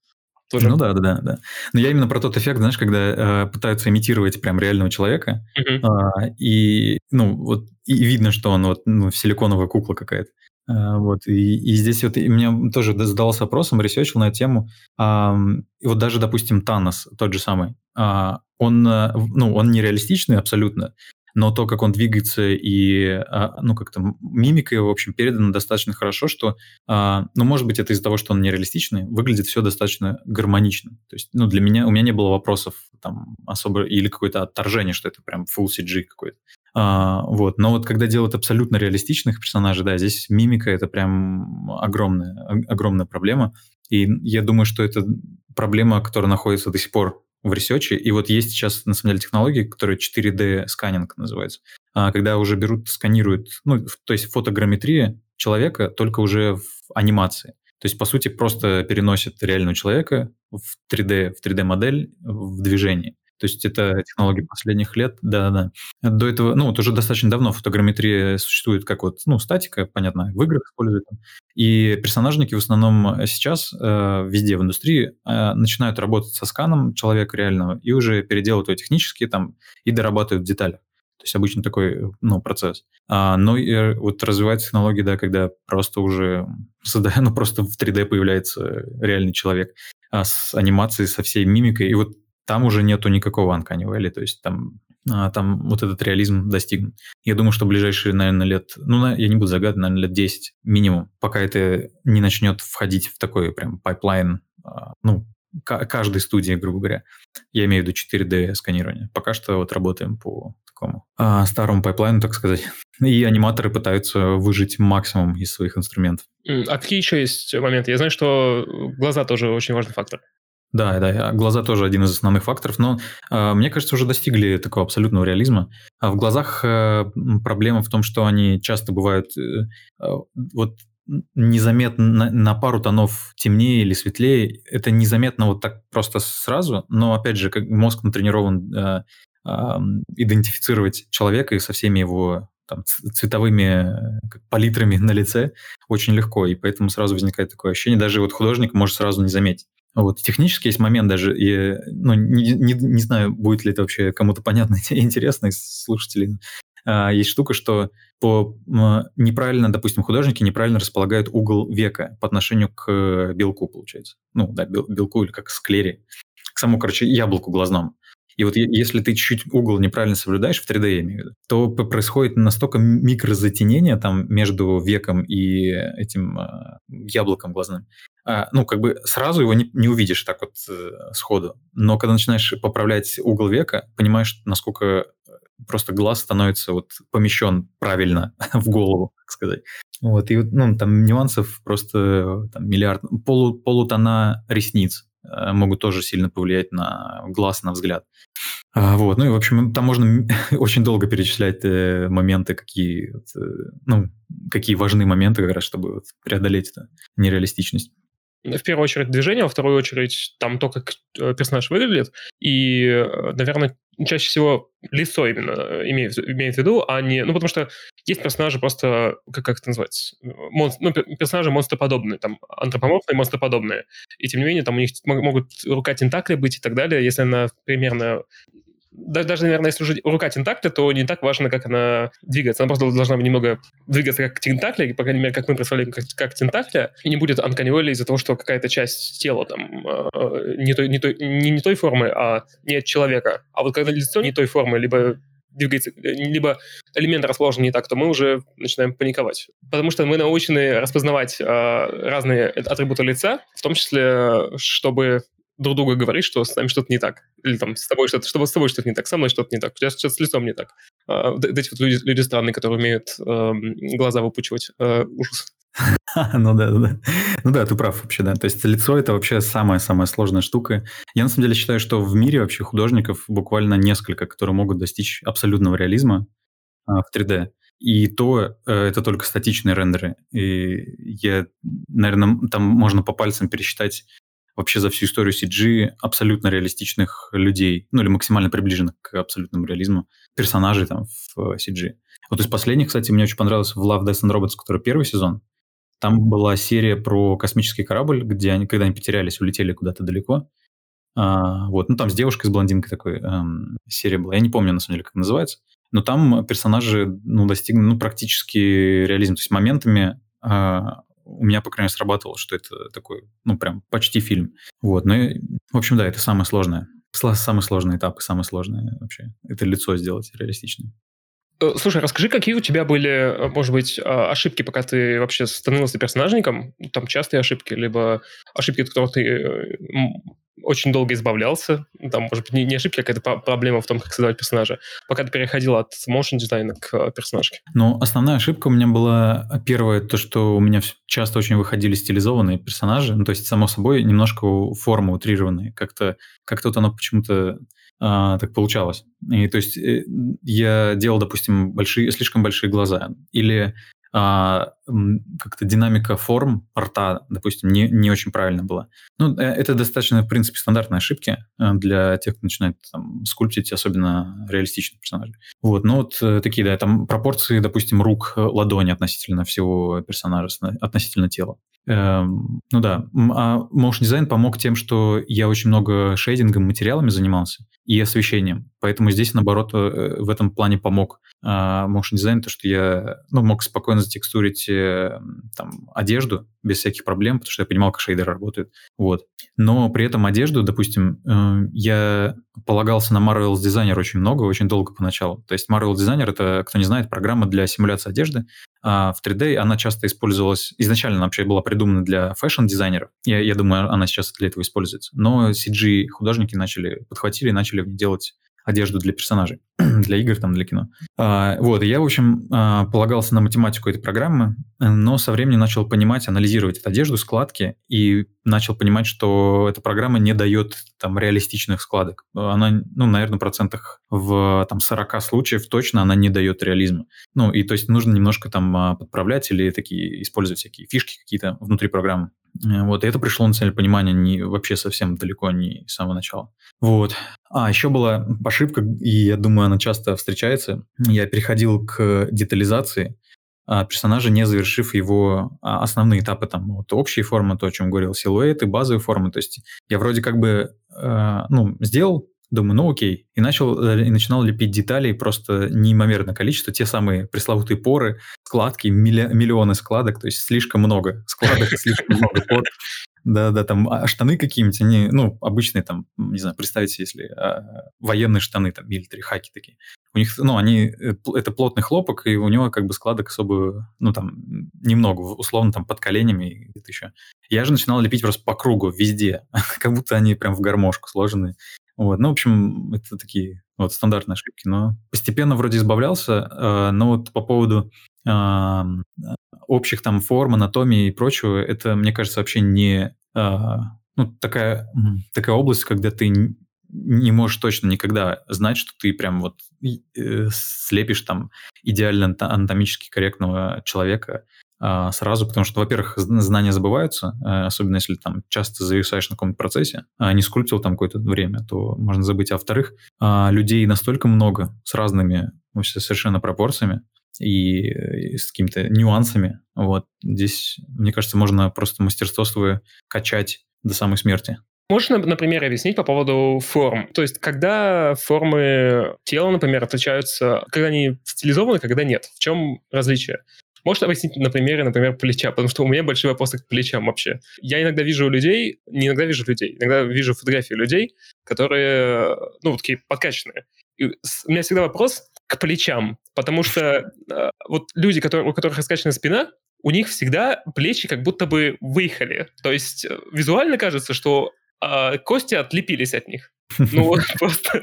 Тоже. Ну да, да, да, да. Но я именно про тот эффект, знаешь, когда э, пытаются имитировать прям реального человека, uh-huh. э, и ну вот и видно, что он вот ну, силиконовая кукла какая-то. Э, вот и, и здесь вот и меня тоже задался вопросом, ресерчил на эту тему. Э, и вот даже, допустим, Танос, тот же самый, э, он, э, ну, он нереалистичный абсолютно, но то, как он двигается и, а, ну, как-то мимика его, в общем, передана достаточно хорошо, что, а, ну, может быть, это из-за того, что он нереалистичный, выглядит все достаточно гармонично. То есть, ну, для меня, у меня не было вопросов там особо, или какое-то отторжение, что это прям full CG какой-то. А, вот. Но вот когда делают абсолютно реалистичных персонажей, да, здесь мимика это прям огромная, огромная проблема. И я думаю, что это проблема, которая находится до сих пор в ресече. И вот есть сейчас, на самом деле, технологии, которые 4D сканинг называется, а, когда уже берут, сканируют, ну, то есть фотограмметрия человека только уже в анимации. То есть, по сути, просто переносит реального человека в 3D, в 3D-модель в движении. То есть это технологии последних лет, да-да. До этого, ну, вот уже достаточно давно фотограмметрия существует как вот, ну, статика, понятно, в играх используют. И персонажники в основном сейчас э, везде в индустрии э, начинают работать со сканом человека реального и уже переделывают его технически там и дорабатывают детали. То есть обычно такой ну, процесс. А, но и э, вот развивать технологии, да, когда просто уже создая, ну, просто в 3D появляется реальный человек а, с анимацией, со всей мимикой. И вот там уже нету никакого Uncanny Valley, то есть там, а, там вот этот реализм достигнут. Я думаю, что ближайшие, наверное, лет, ну, я не буду загадывать, наверное, лет 10 минимум, пока это не начнет входить в такой прям пайплайн, а, ну, каждой студии, грубо говоря. Я имею в виду 4D сканирование. Пока что вот работаем по такому а, старому пайплайну, так сказать. И аниматоры пытаются выжить максимум из своих инструментов. А какие еще есть моменты? Я знаю, что глаза тоже очень важный фактор. Да, да, глаза тоже один из основных факторов, но э, мне кажется, уже достигли такого абсолютного реализма. А в глазах э, проблема в том, что они часто бывают э, э вот незаметно на, на пару тонов темнее или светлее. Это незаметно вот так просто сразу, но опять же, как мозг натренирован э, э, идентифицировать человека и со всеми его там, цветовыми палитрами на лице очень легко, и поэтому сразу возникает такое ощущение, даже вот художник может сразу не заметить. Вот, технически есть момент даже, и, ну, не, не, не знаю, будет ли это вообще кому-то понятно и интересно из слушателей. А, есть штука, что по неправильно, допустим, художники неправильно располагают угол века по отношению к белку, получается. Ну, да, бел, белку или как склере. К самому, короче, яблоку глазному. И вот если ты чуть угол неправильно соблюдаешь, в 3D я имею в виду, то происходит настолько микрозатенение там между веком и этим э, яблоком глазным. А, ну, как бы сразу его не, не увидишь так вот э, сходу. Но когда начинаешь поправлять угол века, понимаешь, насколько э, просто глаз становится вот помещен правильно в голову, так сказать. Вот, и ну, там нюансов просто там, миллиард. Полу, полутона ресниц Э, могут тоже сильно повлиять на глаз, на взгляд. А, вот, ну и, в общем, там можно очень долго перечислять э, моменты, какие, э, ну, какие важные моменты, как раз, чтобы преодолеть эту нереалистичность в первую очередь движение, во вторую очередь там то, как персонаж выглядит, и, наверное, чаще всего лицо именно имеет, имеет в виду, а не... Ну, потому что есть персонажи просто, как, как это называется, монст, ну, персонажи монстроподобные, там, антропоморфные, монстроподобные. И, тем не менее, там у них могут рука тентакли быть и так далее, если она примерно даже, наверное, если уже рука тентакля, то не так важно, как она двигается. Она просто должна немного двигаться как тентакля, по крайней мере, как мы представляем, как, как тентакля, и не будет анканиволи из-за того, что какая-то часть тела там э, не, той, не, той, не, не той формы, а не от человека. А вот когда лицо не той формы, либо двигается, либо элемент расположен не так, то мы уже начинаем паниковать. Потому что мы научены распознавать э, разные атрибуты лица, в том числе, чтобы друг друга говорить, что с нами что-то не так. Или там с тобой что-то, чтобы с тобой что-то не так, со мной что-то не так, тебя что-то с лицом не так. А, вот эти вот люди, люди странные, которые умеют э, глаза выпучивать. Э, ужас. Ну да, да. Ну да, ты прав вообще, да. То есть лицо это вообще самая-самая сложная штука. Я на самом деле считаю, что в мире вообще художников буквально несколько, которые могут достичь абсолютного реализма а, в 3D. И то э, это только статичные рендеры. И я, наверное, там можно по пальцам пересчитать вообще за всю историю CG абсолютно реалистичных людей, ну или максимально приближенных к абсолютному реализму персонажей там в CG. Вот из последних, кстати, мне очень понравилось в Love, Death and Robots, который первый сезон. Там была серия про космический корабль, где они, когда они потерялись, улетели куда-то далеко. А, вот, ну там с девушкой, с блондинкой такой эм, серия была. Я не помню, на самом деле, как называется. Но там персонажи, ну, достигли, ну, практически реализм. То есть моментами а, у меня, по крайней мере, срабатывало, что это такой, ну, прям почти фильм. Вот, ну, и, в общем, да, это самое сложное. Самый сложный этап и самое сложное вообще. Это лицо сделать реалистичным. Э, слушай, расскажи, какие у тебя были, э, может быть, а, ошибки, пока ты вообще становился персонажником? Там частые ошибки, либо ошибки, от которых ты э, очень долго избавлялся. Там, может быть, не, ошибки, а какая-то проблема в том, как создавать персонажа. Пока ты переходил от motion дизайна к персонажке. Ну, основная ошибка у меня была первая, то, что у меня часто очень выходили стилизованные персонажи. Ну, то есть, само собой, немножко формы утрированные. Как-то как вот оно почему-то а, так получалось. И то есть э, я делал, допустим, большие, слишком большие глаза. Или а, как-то динамика форм рта, допустим, не, не очень правильно была. Ну, э, это достаточно, в принципе, стандартные ошибки э, для тех, кто начинает там, скульптить, особенно реалистичных персонажей. Вот, ну вот э, такие, да, там пропорции, допустим, рук, ладони относительно всего персонажа, относительно тела. Эм, ну да, а motion дизайн помог тем, что я очень много шейдингом, материалами занимался и освещением. Поэтому здесь, наоборот, в этом плане помог а, motion дизайн, то, что я ну, мог спокойно затекстурить э, там, одежду без всяких проблем, потому что я понимал, как шейдеры работают. Вот. Но при этом одежду, допустим, э, я полагался на Marvelous Designer очень много, очень долго поначалу. То есть Marvelous Designer — это, кто не знает, программа для симуляции одежды. А в 3D она часто использовалась... Изначально вообще была придумана для fashion-дизайнеров. Я, я думаю, она сейчас для этого используется. Но CG-художники начали, подхватили и начали делать одежду для персонажей, для игр, там, для кино. А, вот, и я, в общем, а, полагался на математику этой программы, но со временем начал понимать, анализировать эту одежду, складки, и начал понимать, что эта программа не дает там реалистичных складок. Она, ну, наверное, процентах в там 40 случаев точно она не дает реализма. Ну, и то есть нужно немножко там а, подправлять или такие использовать всякие фишки какие-то внутри программы. Э, вот, и это пришло на цель понимания не, вообще совсем далеко не с самого начала. Вот. А, еще была ошибка, и я думаю, она часто встречается. Я переходил к детализации а, персонажа, не завершив его а, основные этапы, там, вот общие формы, то, о чем говорил, силуэты, базовые формы. То есть я вроде как бы, э, ну, сделал Думаю, ну окей. И начал э, и начинал лепить детали просто неимоверное количество, те самые пресловутые поры, складки, миллионы складок, то есть слишком много складок, слишком много пор. Да-да, там а штаны какие-нибудь, они, ну, обычные там, не знаю, представьте, если а, военные штаны, там, милитари, хаки такие. У них, ну, они, э, это плотный хлопок, и у него как бы складок особо, ну, там, немного, условно, там, под коленями где-то еще. Я же начинал лепить просто по кругу, везде, как будто они прям в гармошку сложены. Вот, ну, в общем, это такие вот стандартные ошибки, но постепенно вроде избавлялся, э, но вот по поводу э, общих там форм, анатомии и прочего, это, мне кажется, вообще не э, ну, такая, такая область, когда ты не можешь точно никогда знать, что ты прям вот э, слепишь там идеально анатомически корректного человека, сразу, потому что, во-первых, знания забываются, э, особенно если там часто зависаешь на каком-то процессе, а не скульптил там какое-то время, то можно забыть. А во-вторых, а, людей настолько много с разными совершенно пропорциями и с какими-то нюансами. Вот здесь, мне кажется, можно просто мастерство свое качать до самой смерти. Можно, например, объяснить по поводу форм? То есть, когда формы тела, например, отличаются, когда они стилизованы, когда нет? В чем различие? Можешь объяснить на примере, например, плеча? Потому что у меня большие вопросы к плечам вообще. Я иногда вижу людей, не иногда вижу людей, иногда вижу фотографии людей, которые, ну, такие подкачанные. И у меня всегда вопрос к плечам, потому что э, вот люди, которые, у которых раскачана спина, у них всегда плечи как будто бы выехали. То есть э, визуально кажется, что э, кости отлепились от них. Ну вот просто.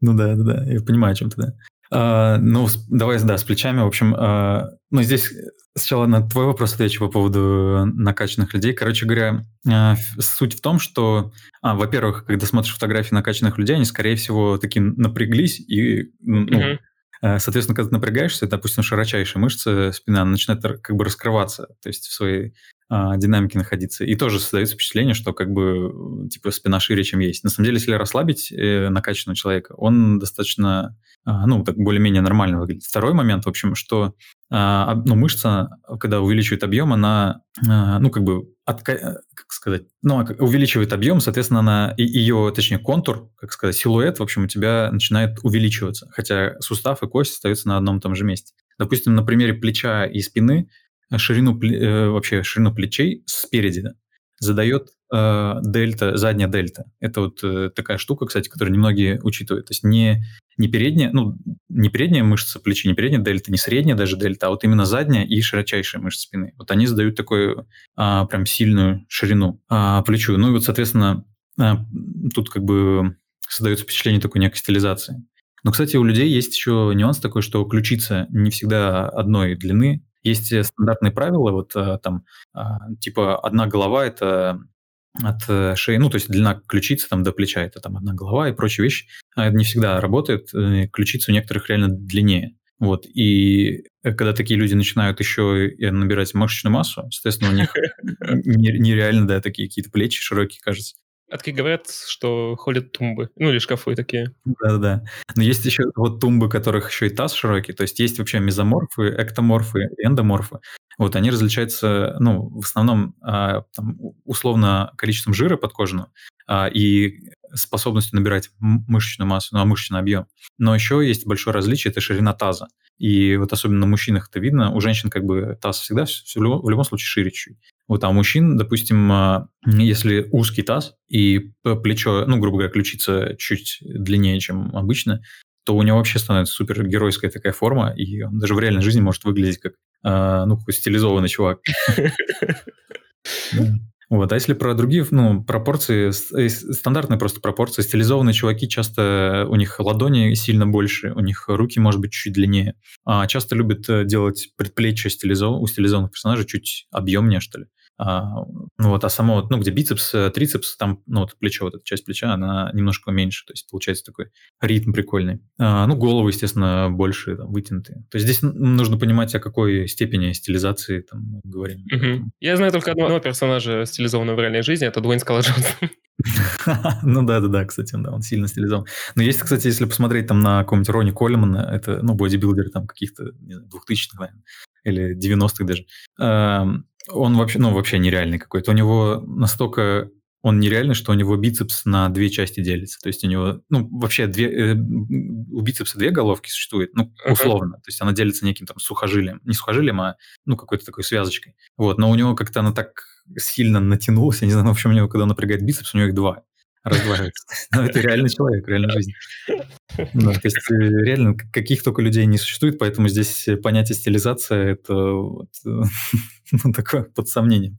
Ну да, да, да, я понимаю, о чем ты, да. А, ну, давай, да, с плечами. В общем, а, ну, здесь сначала на твой вопрос отвечу по поводу накачанных людей. Короче говоря, а, суть в том, что, а, во-первых, когда смотришь фотографии накачанных людей, они, скорее всего, такие напряглись и, ну, mm-hmm. Соответственно, когда ты напрягаешься, допустим, широчайшая мышца спина начинает как бы раскрываться, то есть в своей а, динамике находиться. И тоже создается впечатление, что как бы типа спина шире, чем есть. На самом деле, если расслабить э, накачанного человека, он достаточно а, ну, так более-менее нормально выглядит. Второй момент, в общем, что а, ну, мышца, когда увеличивает объем, она, а, ну, как бы, отка... как сказать, ну, увеличивает объем, соответственно, она, ее, точнее, контур, как сказать, силуэт, в общем, у тебя начинает увеличиваться, хотя сустав и кость остаются на одном и том же месте. Допустим, на примере плеча и спины ширину, э, вообще ширину плечей спереди задает э, дельта, задняя дельта. Это вот э, такая штука, кстати, которую немногие учитывают. То есть не не передняя, ну, не передняя мышца плеча, не передняя дельта, не средняя даже дельта, а вот именно задняя и широчайшая мышца спины. Вот они задают такую а, прям сильную ширину а, плечу. Ну и вот, соответственно, а, тут как бы создается впечатление такой некой стилизации. Но, кстати, у людей есть еще нюанс такой, что ключица не всегда одной длины. Есть стандартные правила, вот а, там, а, типа, одна голова – это от э, шеи, ну, то есть длина ключицы там до плеча, это там одна голова и прочие вещи. А это не всегда работает, э, ключица у некоторых реально длиннее. Вот, и э, когда такие люди начинают еще набирать мышечную массу, соответственно, у них нереально, да, такие какие-то плечи широкие, кажется. А такие говорят, что ходят тумбы, ну или шкафы такие. Да-да-да. Но есть еще вот тумбы, которых еще и таз широкий, то есть есть вообще мезоморфы, эктоморфы, эндоморфы. Вот они различаются, ну, в основном а, там, условно количеством жира подкожного а, и способностью набирать мышечную массу, ну, а мышечный объем. Но еще есть большое различие, это ширина таза. И вот особенно на мужчинах это видно. У женщин как бы таз всегда в любом, в любом случае шире чуть. Вот, а у мужчин, допустим, а, если узкий таз и плечо, ну, грубо говоря, ключица чуть длиннее, чем обычно, то у него вообще становится супер геройская такая форма, и он даже в реальной жизни может выглядеть как, э, ну, какой стилизованный чувак. Вот, а если про другие, ну, пропорции, э, стандартные просто пропорции, стилизованные чуваки часто, у них ладони сильно больше, у них руки, может быть, чуть длиннее. А часто любят э, делать предплечья стилизов... у стилизованных персонажей чуть объемнее, что ли. А, ну вот, а само, ну, где бицепс, э, трицепс, там, ну, вот плечо, вот эта часть плеча, она немножко меньше, то есть получается такой ритм прикольный. А, ну, головы, естественно, больше там, вытянутые. То есть здесь нужно понимать, о какой степени стилизации там говорим. Угу. Я знаю только одного персонажа, стилизованного в реальной жизни, это Дуэйн Скала. Ну да, да, да, кстати, да, он сильно стилизован. Но есть, кстати, если посмотреть там на какого-нибудь Рони Колемана, это, ну, бодибилдер там каких-то, не знаю, 2000-х, наверное, или 90-х даже он вообще, ну, вообще нереальный какой-то. У него настолько он нереальный, что у него бицепс на две части делится. То есть у него, ну, вообще две, э, у бицепса две головки существует, ну, условно. То есть она делится неким там сухожилием. Не сухожилием, а, ну, какой-то такой связочкой. Вот, но у него как-то она так сильно натянулась, я не знаю, в общем, у него, когда он напрягает бицепс, у него их два раздваивается. Но это реальный человек, реальная жизнь. Да, то есть э, реально каких только людей не существует, поэтому здесь понятие стилизация это вот, ну, такое под сомнением.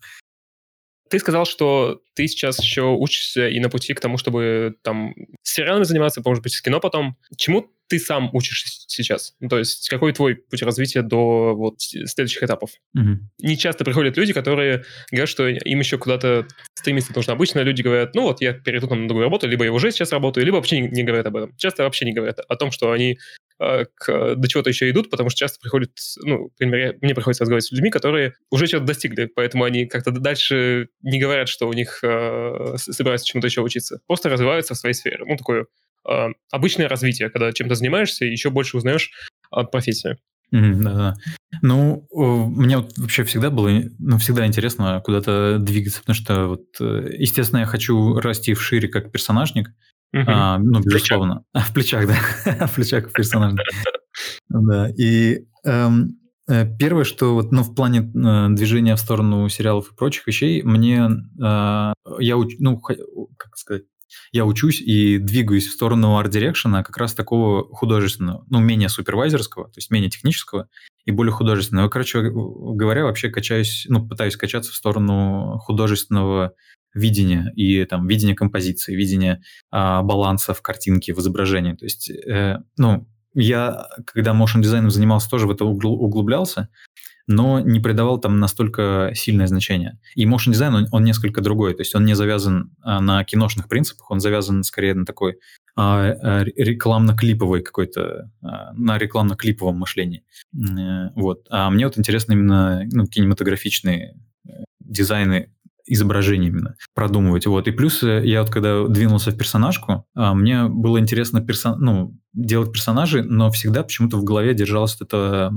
Ты сказал, что ты сейчас еще учишься и на пути к тому, чтобы там сериалами заниматься, может быть, с кино потом. Чему ты сам учишься сейчас? Ну, то есть какой твой путь развития до вот следующих этапов? Угу. Не часто приходят люди, которые говорят, что им еще куда-то стремиться нужно. Обычно люди говорят, ну вот я перейду там на другую работу, либо я уже сейчас работаю, либо вообще не, не говорят об этом. Часто вообще не говорят о том, что они э, к, до чего-то еще идут, потому что часто приходят, ну, например, мне приходится разговаривать с людьми, которые уже чего-то достигли, поэтому они как-то дальше не говорят, что у них э, собираются чему-то еще учиться. Просто развиваются в своей сфере. Ну, такое обычное развитие, когда чем-то занимаешься еще больше узнаешь о профессии. да-да. Ну, мне вот вообще всегда было, ну, всегда интересно куда-то двигаться, потому что, вот, э, естественно, я хочу расти в шире как персонажник, угу. а, ну, безусловно. В плечах, да, в плечах персонажник. Да, и эм, э, Первое, что вот, ну, в плане э, движения в сторону сериалов и прочих вещей, мне э, я ну, как сказать, я учусь и двигаюсь в сторону арт-дирекшена как раз такого художественного, ну, менее супервайзерского, то есть менее технического и более художественного. Короче говоря, вообще качаюсь, ну, пытаюсь качаться в сторону художественного видения и там видения композиции, видения а, баланса в картинке, в изображении. То есть, э, ну, я, когда motion дизайном занимался, тоже в это углублялся, но не придавал там настолько сильное значение. И motion дизайн, он, он несколько другой, то есть он не завязан а, на киношных принципах, он завязан скорее на такой а, а, рекламно-клиповой какой-то, а, на рекламно-клиповом мышлении. Э, вот. А мне вот интересно именно ну, кинематографичные э, дизайны изображение именно продумывать. Вот. И плюс э, я вот когда двинулся в персонажку, а, мне было интересно персон... ну, делать персонажей, но всегда почему-то в голове держалась эта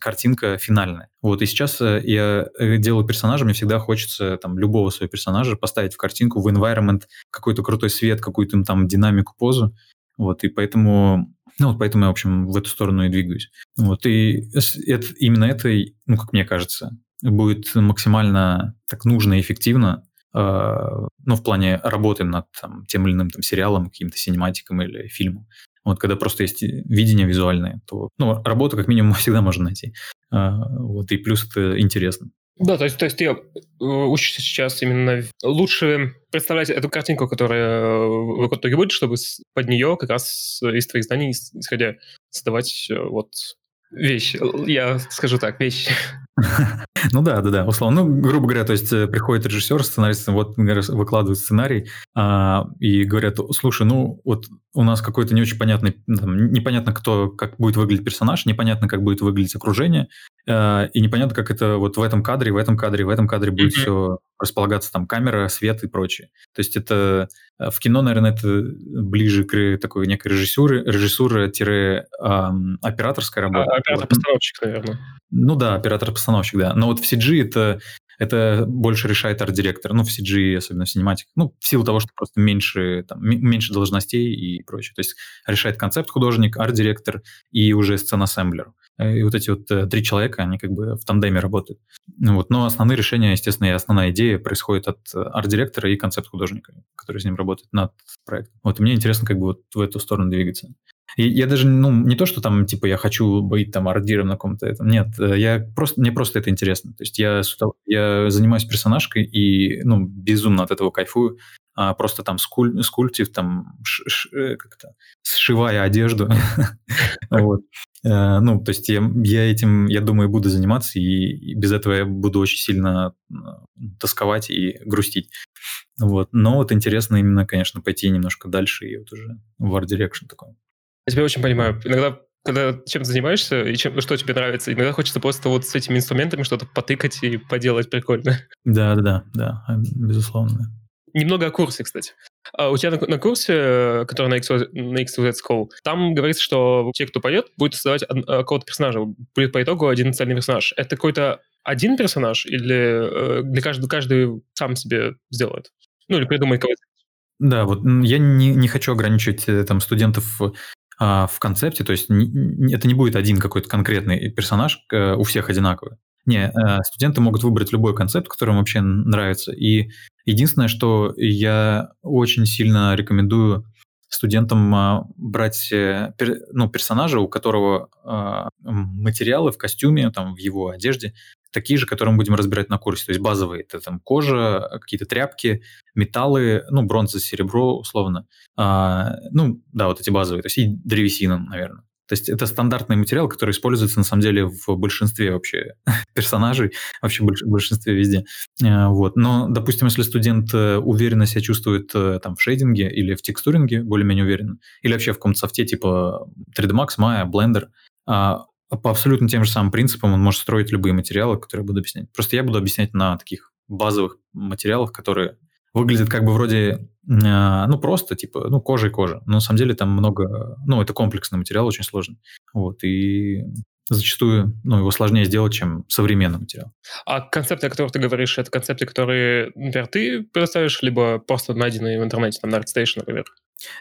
картинка финальная. Вот. И сейчас э, я э, делаю персонажа, мне всегда хочется там любого своего персонажа поставить в картинку, в environment, какой-то крутой свет, какую-то там динамику, позу. Вот. И поэтому ну, вот поэтому я, в общем, в эту сторону и двигаюсь. Вот, и это, именно это, ну, как мне кажется, будет максимально так нужно и эффективно, ну, в плане работы над там, тем или иным там, сериалом, каким-то синематиком или фильмом. Вот когда просто есть видение визуальное, то ну, работу как минимум всегда можно найти. А, вот, и плюс это интересно. Да, то есть, то есть ты э, учишься сейчас именно лучше представлять эту картинку, которая э, в итоге будет, чтобы под нее как раз из твоих знаний, исходя, создавать э, вот вещь. Я скажу так, вещь. Ну да, да, да, условно. Ну, грубо говоря, то есть приходит режиссер, сценарист, вот выкладывает сценарий а, и говорят, слушай, ну вот у нас какой-то не очень понятный, там, непонятно, кто, как будет выглядеть персонаж, непонятно, как будет выглядеть окружение, э, и непонятно, как это вот в этом кадре, в этом кадре, в этом кадре будет mm-hmm. все располагаться, там, камера, свет и прочее. То есть это э, в кино, наверное, это ближе к такой некой режиссуре, режиссура-операторской работы. А, оператор-постановщик, наверное. Ну да, оператор-постановщик, да. Но вот в CG это это больше решает арт-директор, ну, в CG, особенно в синематиках, ну, в силу того, что просто меньше, там, меньше должностей и прочее. То есть решает концепт художник, арт-директор и уже сцен-ассемблер. И вот эти вот э, три человека, они как бы в тандеме работают. Ну, вот. Но основные решения, естественно, и основная идея происходит от арт-директора и концепт-художника, который с ним работает над проектом. Вот и мне интересно как бы вот в эту сторону двигаться. И я даже, ну, не то, что там, типа, я хочу быть там ардиром на каком-то этом. Нет, э, я просто, мне просто это интересно. То есть я, я занимаюсь персонажкой и, ну, безумно от этого кайфую. А просто там скуль, скульптив, там, ш, ш, э, как-то, сшивая одежду. вот. Э, ну, то есть я, я этим, я думаю, буду заниматься, и, без этого я буду очень сильно тосковать и грустить. Вот. Но вот интересно именно, конечно, пойти немножко дальше и вот уже в Direction такой. Я тебя очень понимаю. Иногда, когда чем занимаешься и чем, что тебе нравится, иногда хочется просто вот с этими инструментами что-то потыкать и поделать прикольно. Да, да, да, да, безусловно. Немного о курсе, кстати. А у тебя на, на курсе, который на, XYZ, на XYZ School, там говорится, что те, кто поет, будет создавать какого-то персонажа. Будет по итогу один цельный персонаж. Это какой-то один персонаж или э, для каждого каждый сам себе сделает? Ну, или придумает кого-то? Да, вот я не, не хочу ограничивать э, там студентов а, в концепте, то есть не, это не будет один какой-то конкретный персонаж э, у всех одинаковый. Не, э, студенты могут выбрать любой концепт, который им вообще нравится. И единственное, что я очень сильно рекомендую студентам а, брать э, ну, персонажа, у которого а, материалы в костюме, там, в его одежде такие же, которые мы будем разбирать на курсе. То есть базовые это там кожа, какие-то тряпки, металлы, ну, бронза, серебро, условно. А, ну, да, вот эти базовые. То есть и древесина, наверное. То есть это стандартный материал, который используется на самом деле в большинстве вообще персонажей, вообще в большинстве везде. А, вот. Но, допустим, если студент э, уверенно себя чувствует э, там в шейдинге или в текстуринге, более-менее уверенно, или вообще в каком-то софте типа 3D Max, Maya, Blender, а, по абсолютно тем же самым принципам он может строить любые материалы, которые я буду объяснять. Просто я буду объяснять на таких базовых материалах, которые выглядят как бы вроде, а, ну, просто, типа, ну, кожа и кожа. Но на самом деле там много, ну, это комплексный материал, очень сложный. Вот, и зачастую, ну, его сложнее сделать, чем современный материал. А концепты, о которых ты говоришь, это концепты, которые, например, ты предоставишь, либо просто найденные в интернете, там, на ArtStation, например?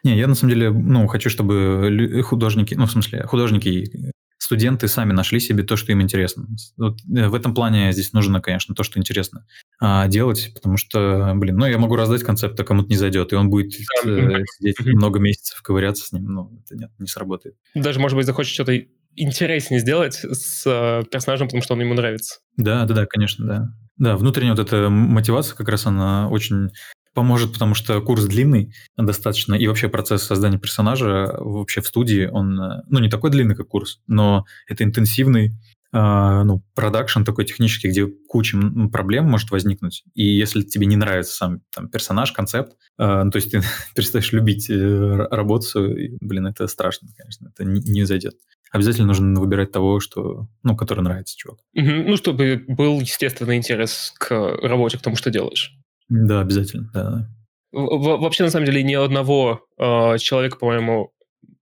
Не, я на самом деле, ну, хочу, чтобы художники, ну, в смысле, художники студенты сами нашли себе то, что им интересно. Вот э, в этом плане здесь нужно, конечно, то, что интересно а, делать, потому что, блин, ну, я могу раздать концепт, а кому-то не зайдет, и он будет э, сидеть много месяцев, ковыряться с ним, ну, это нет, не сработает. Даже, может быть, захочет что-то интереснее сделать с э, персонажем, потому что он ему нравится. Да, да, да, конечно, да. Да, внутренняя вот эта мотивация как раз она очень поможет, потому что курс длинный достаточно, и вообще процесс создания персонажа вообще в студии, он, э, ну, не такой длинный, как курс, но это интенсивный, Uh, ну, продакшн такой технический, где куча проблем может возникнуть. И если тебе не нравится сам там, персонаж, концепт, uh, ну, то есть ты перестаешь любить uh, работу, и, блин, это страшно, конечно, это не, не зайдет. Обязательно нужно выбирать того, что, ну, который нравится чувак. Mm-hmm. Ну, чтобы был естественный интерес к работе, к тому, что делаешь. Да, обязательно, да. Вообще, на самом деле, ни одного э, человека, по-моему,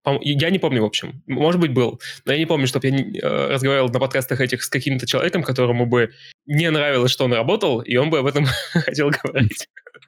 по я не помню, в общем. Может быть, был. Но я не помню, чтобы я не, э, разговаривал на подкастах этих с каким-то человеком, которому бы не нравилось, что он работал, и он бы об этом хотел говорить.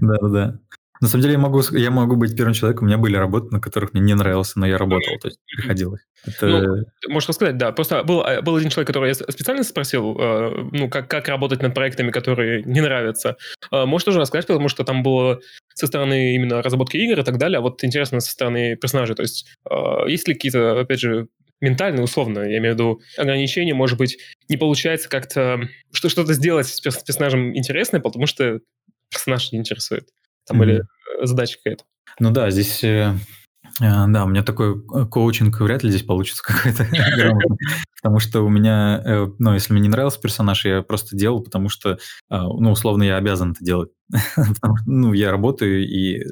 Да-да-да. На самом деле я могу, я могу быть первым человеком. У меня были работы, на которых мне не нравился, но я работал, то есть приходилось. Это... Ну, можно сказать, да. Просто был, а, был один человек, который я специально спросил, э, ну, как, как работать над проектами, которые не нравятся. Э, можешь тоже рассказать, потому что там было со стороны именно разработки игр и так далее, а вот интересно со стороны персонажей. То есть э, есть ли какие-то, опять же, ментально, условно, я имею в виду ограничения, может быть, не получается как-то что-то сделать с персонажем интересное, потому что персонаж не интересует. Там mm-hmm. были задача какая-то. Ну да, здесь э, э, да, у меня такой э, коучинг вряд ли здесь получится какой-то потому что у меня, ну, если мне не нравился персонаж, я просто делал, потому что, ну, условно, я обязан это делать. ну, я работаю, и,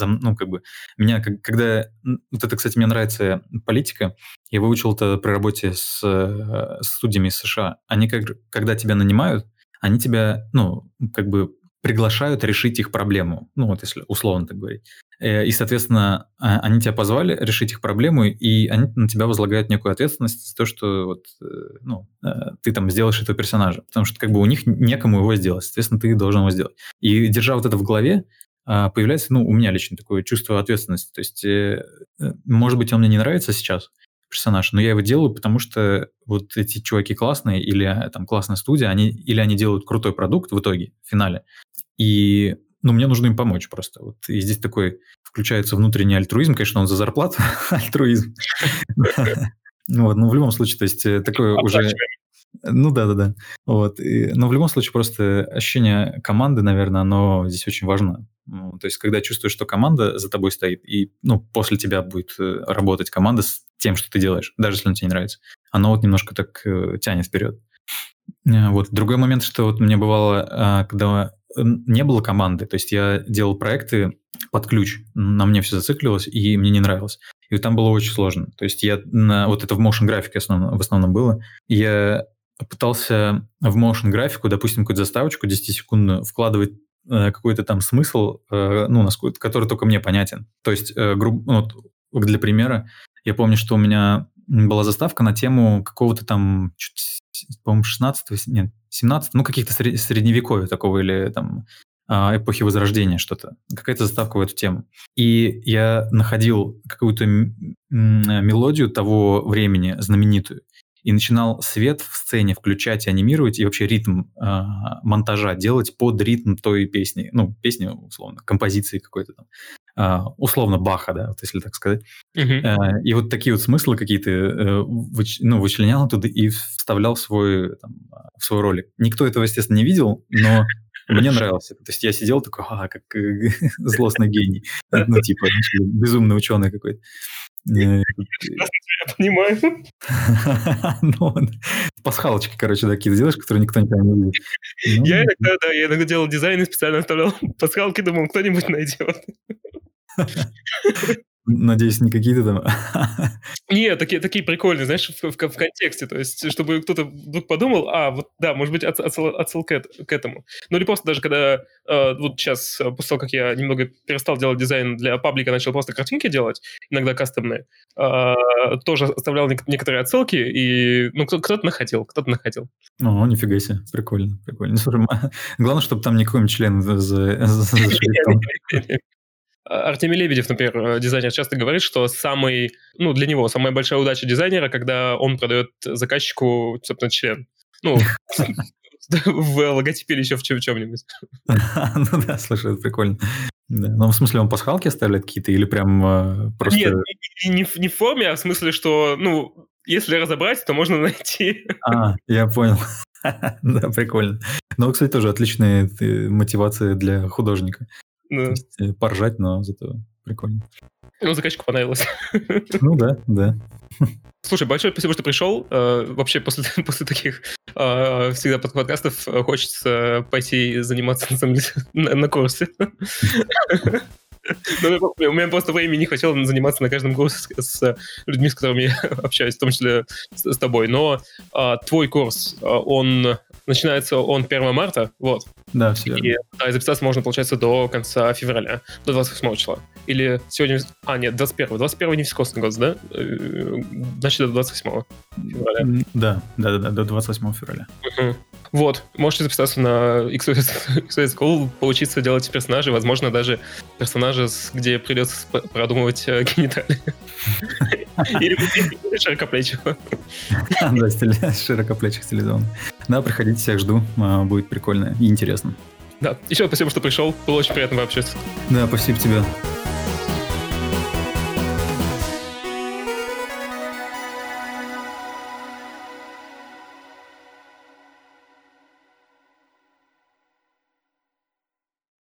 ну, как бы, меня, когда, вот это, кстати, мне нравится политика, я выучил это при работе с, с студиями из США. Они, как, когда тебя нанимают, они тебя, ну, как бы приглашают решить их проблему, ну вот если условно так говорить. Э, и, соответственно, а, они тебя позвали решить их проблему, и они на тебя возлагают некую ответственность за то, что вот, э, ну, э, ты там сделаешь этого персонажа. Потому что как бы у них некому его сделать, соответственно, ты должен его сделать. И держа вот это в голове, а, появляется, ну, у меня лично такое чувство ответственности. То есть, может быть, он мне не нравится сейчас, персонаж, но я его делаю, потому что вот эти чуваки классные, или там классная студия, они, или они делают крутой продукт в итоге, в финале, и ну, мне нужно им помочь просто. Вот, и здесь такой включается внутренний альтруизм, конечно, он за зарплату, альтруизм. Вот, но в любом случае, то есть э, такое уже... Ну да, да, да. Вот. И, но в любом случае просто ощущение команды, наверное, оно здесь очень важно. Ну, то есть, когда чувствуешь, что команда за тобой стоит, и ну, после тебя будет э, работать команда с тем, что ты делаешь, даже если он тебе не нравится, оно вот немножко так э, тянет вперед. Вот. Другой момент, что вот мне бывало, а, когда не было команды, то есть я делал проекты под ключ, на мне все зацикливалось, и мне не нравилось. И там было очень сложно. То есть я на, вот это в motion графике основном, в основном было. Я пытался в motion графику, допустим, какую-то заставочку 10-секундную вкладывать э, какой-то там смысл, э, ну, насколько, который только мне понятен. То есть, э, ну, вот для примера, я помню, что у меня была заставка на тему какого-то там, по-моему, 16 нет, 17 ну, каких-то средневековья такого или там а, эпохи Возрождения что-то. Какая-то заставка в эту тему. И я находил какую-то мелодию того времени знаменитую и начинал свет в сцене включать и анимировать, и вообще ритм э, монтажа делать под ритм той песни. Ну, песни, условно, композиции какой-то там. Э, условно Баха, да, вот если так сказать. Uh-huh. Э, и вот такие вот смыслы какие-то э, выч, ну, вычленял оттуда и вставлял в свой, там, в свой ролик. Никто этого, естественно, не видел, но мне нравился. То есть я сидел такой, а, как э, злостный гений. Ну, типа, безумный ученый какой-то. Я понимаю. Ну, пасхалочки, короче, такие делаешь, которые никто никогда не видит. Ну, я иногда, да, я иногда делал дизайн и специально оставлял пасхалки, думал, кто-нибудь найдет. Надеюсь, не какие-то там... Нет, такие, такие прикольные, знаешь, в, в, в контексте. То есть, чтобы кто-то вдруг подумал, а, вот, да, может быть, отсыл, отсыл к, к этому. Ну, или просто даже когда, э, вот сейчас, э, после того, как я немного перестал делать дизайн для паблика, начал просто картинки делать, иногда кастомные, э, тоже оставлял некоторые отсылки, и, ну, кто-то находил, кто-то находил. О, нифига себе, прикольно, прикольно. Слушай, главное, чтобы там никакой член за, за, за Артемий Лебедев, например, э, дизайнер, часто говорит, что самый, ну, для него самая большая удача дизайнера, когда он продает заказчику, собственно, член. Ну, в логотипе или еще в чем-нибудь. Ну да, слушай, это прикольно. Да. Ну, в смысле, он пасхалки оставляет какие-то или прям э, просто... Нет, не, не в форме, а в смысле, что, ну, если разобрать, то можно найти. А, я понял. да, прикольно. Ну, кстати, тоже отличная э, мотивация для художника. Э, поржать, но зато прикольно. Ну, заказчику понравилось. Ну да, да. Слушай, большое спасибо, что пришел. Uh, вообще, после, после таких uh, всегда подкастов хочется пойти заниматься на, самом деле, на, на курсе. Но у меня просто времени не хватило заниматься на каждом курсе с, с людьми, с которыми я общаюсь, в том числе с, с тобой. Но а, твой курс, он начинается он 1 марта, вот. Да, все И, да, и записаться можно, получается, до конца февраля, до 28 числа. Или сегодня... А, нет, 21. 21 не вискосный год, да? Э, Значит, до 28 февраля. Да, да, да, да, до 28 февраля. Мгм. Вот, можете записаться на XOS, XOS School, поучиться делать персонажей, возможно, даже персонажа, с- где придется продумывать э, гениталии. Или широкоплечего. Да, широкоплечих стилизован. Да, приходите, всех жду, а, будет прикольно и интересно. Да, еще спасибо, что пришел, было очень приятно пообщаться. Да, спасибо тебе.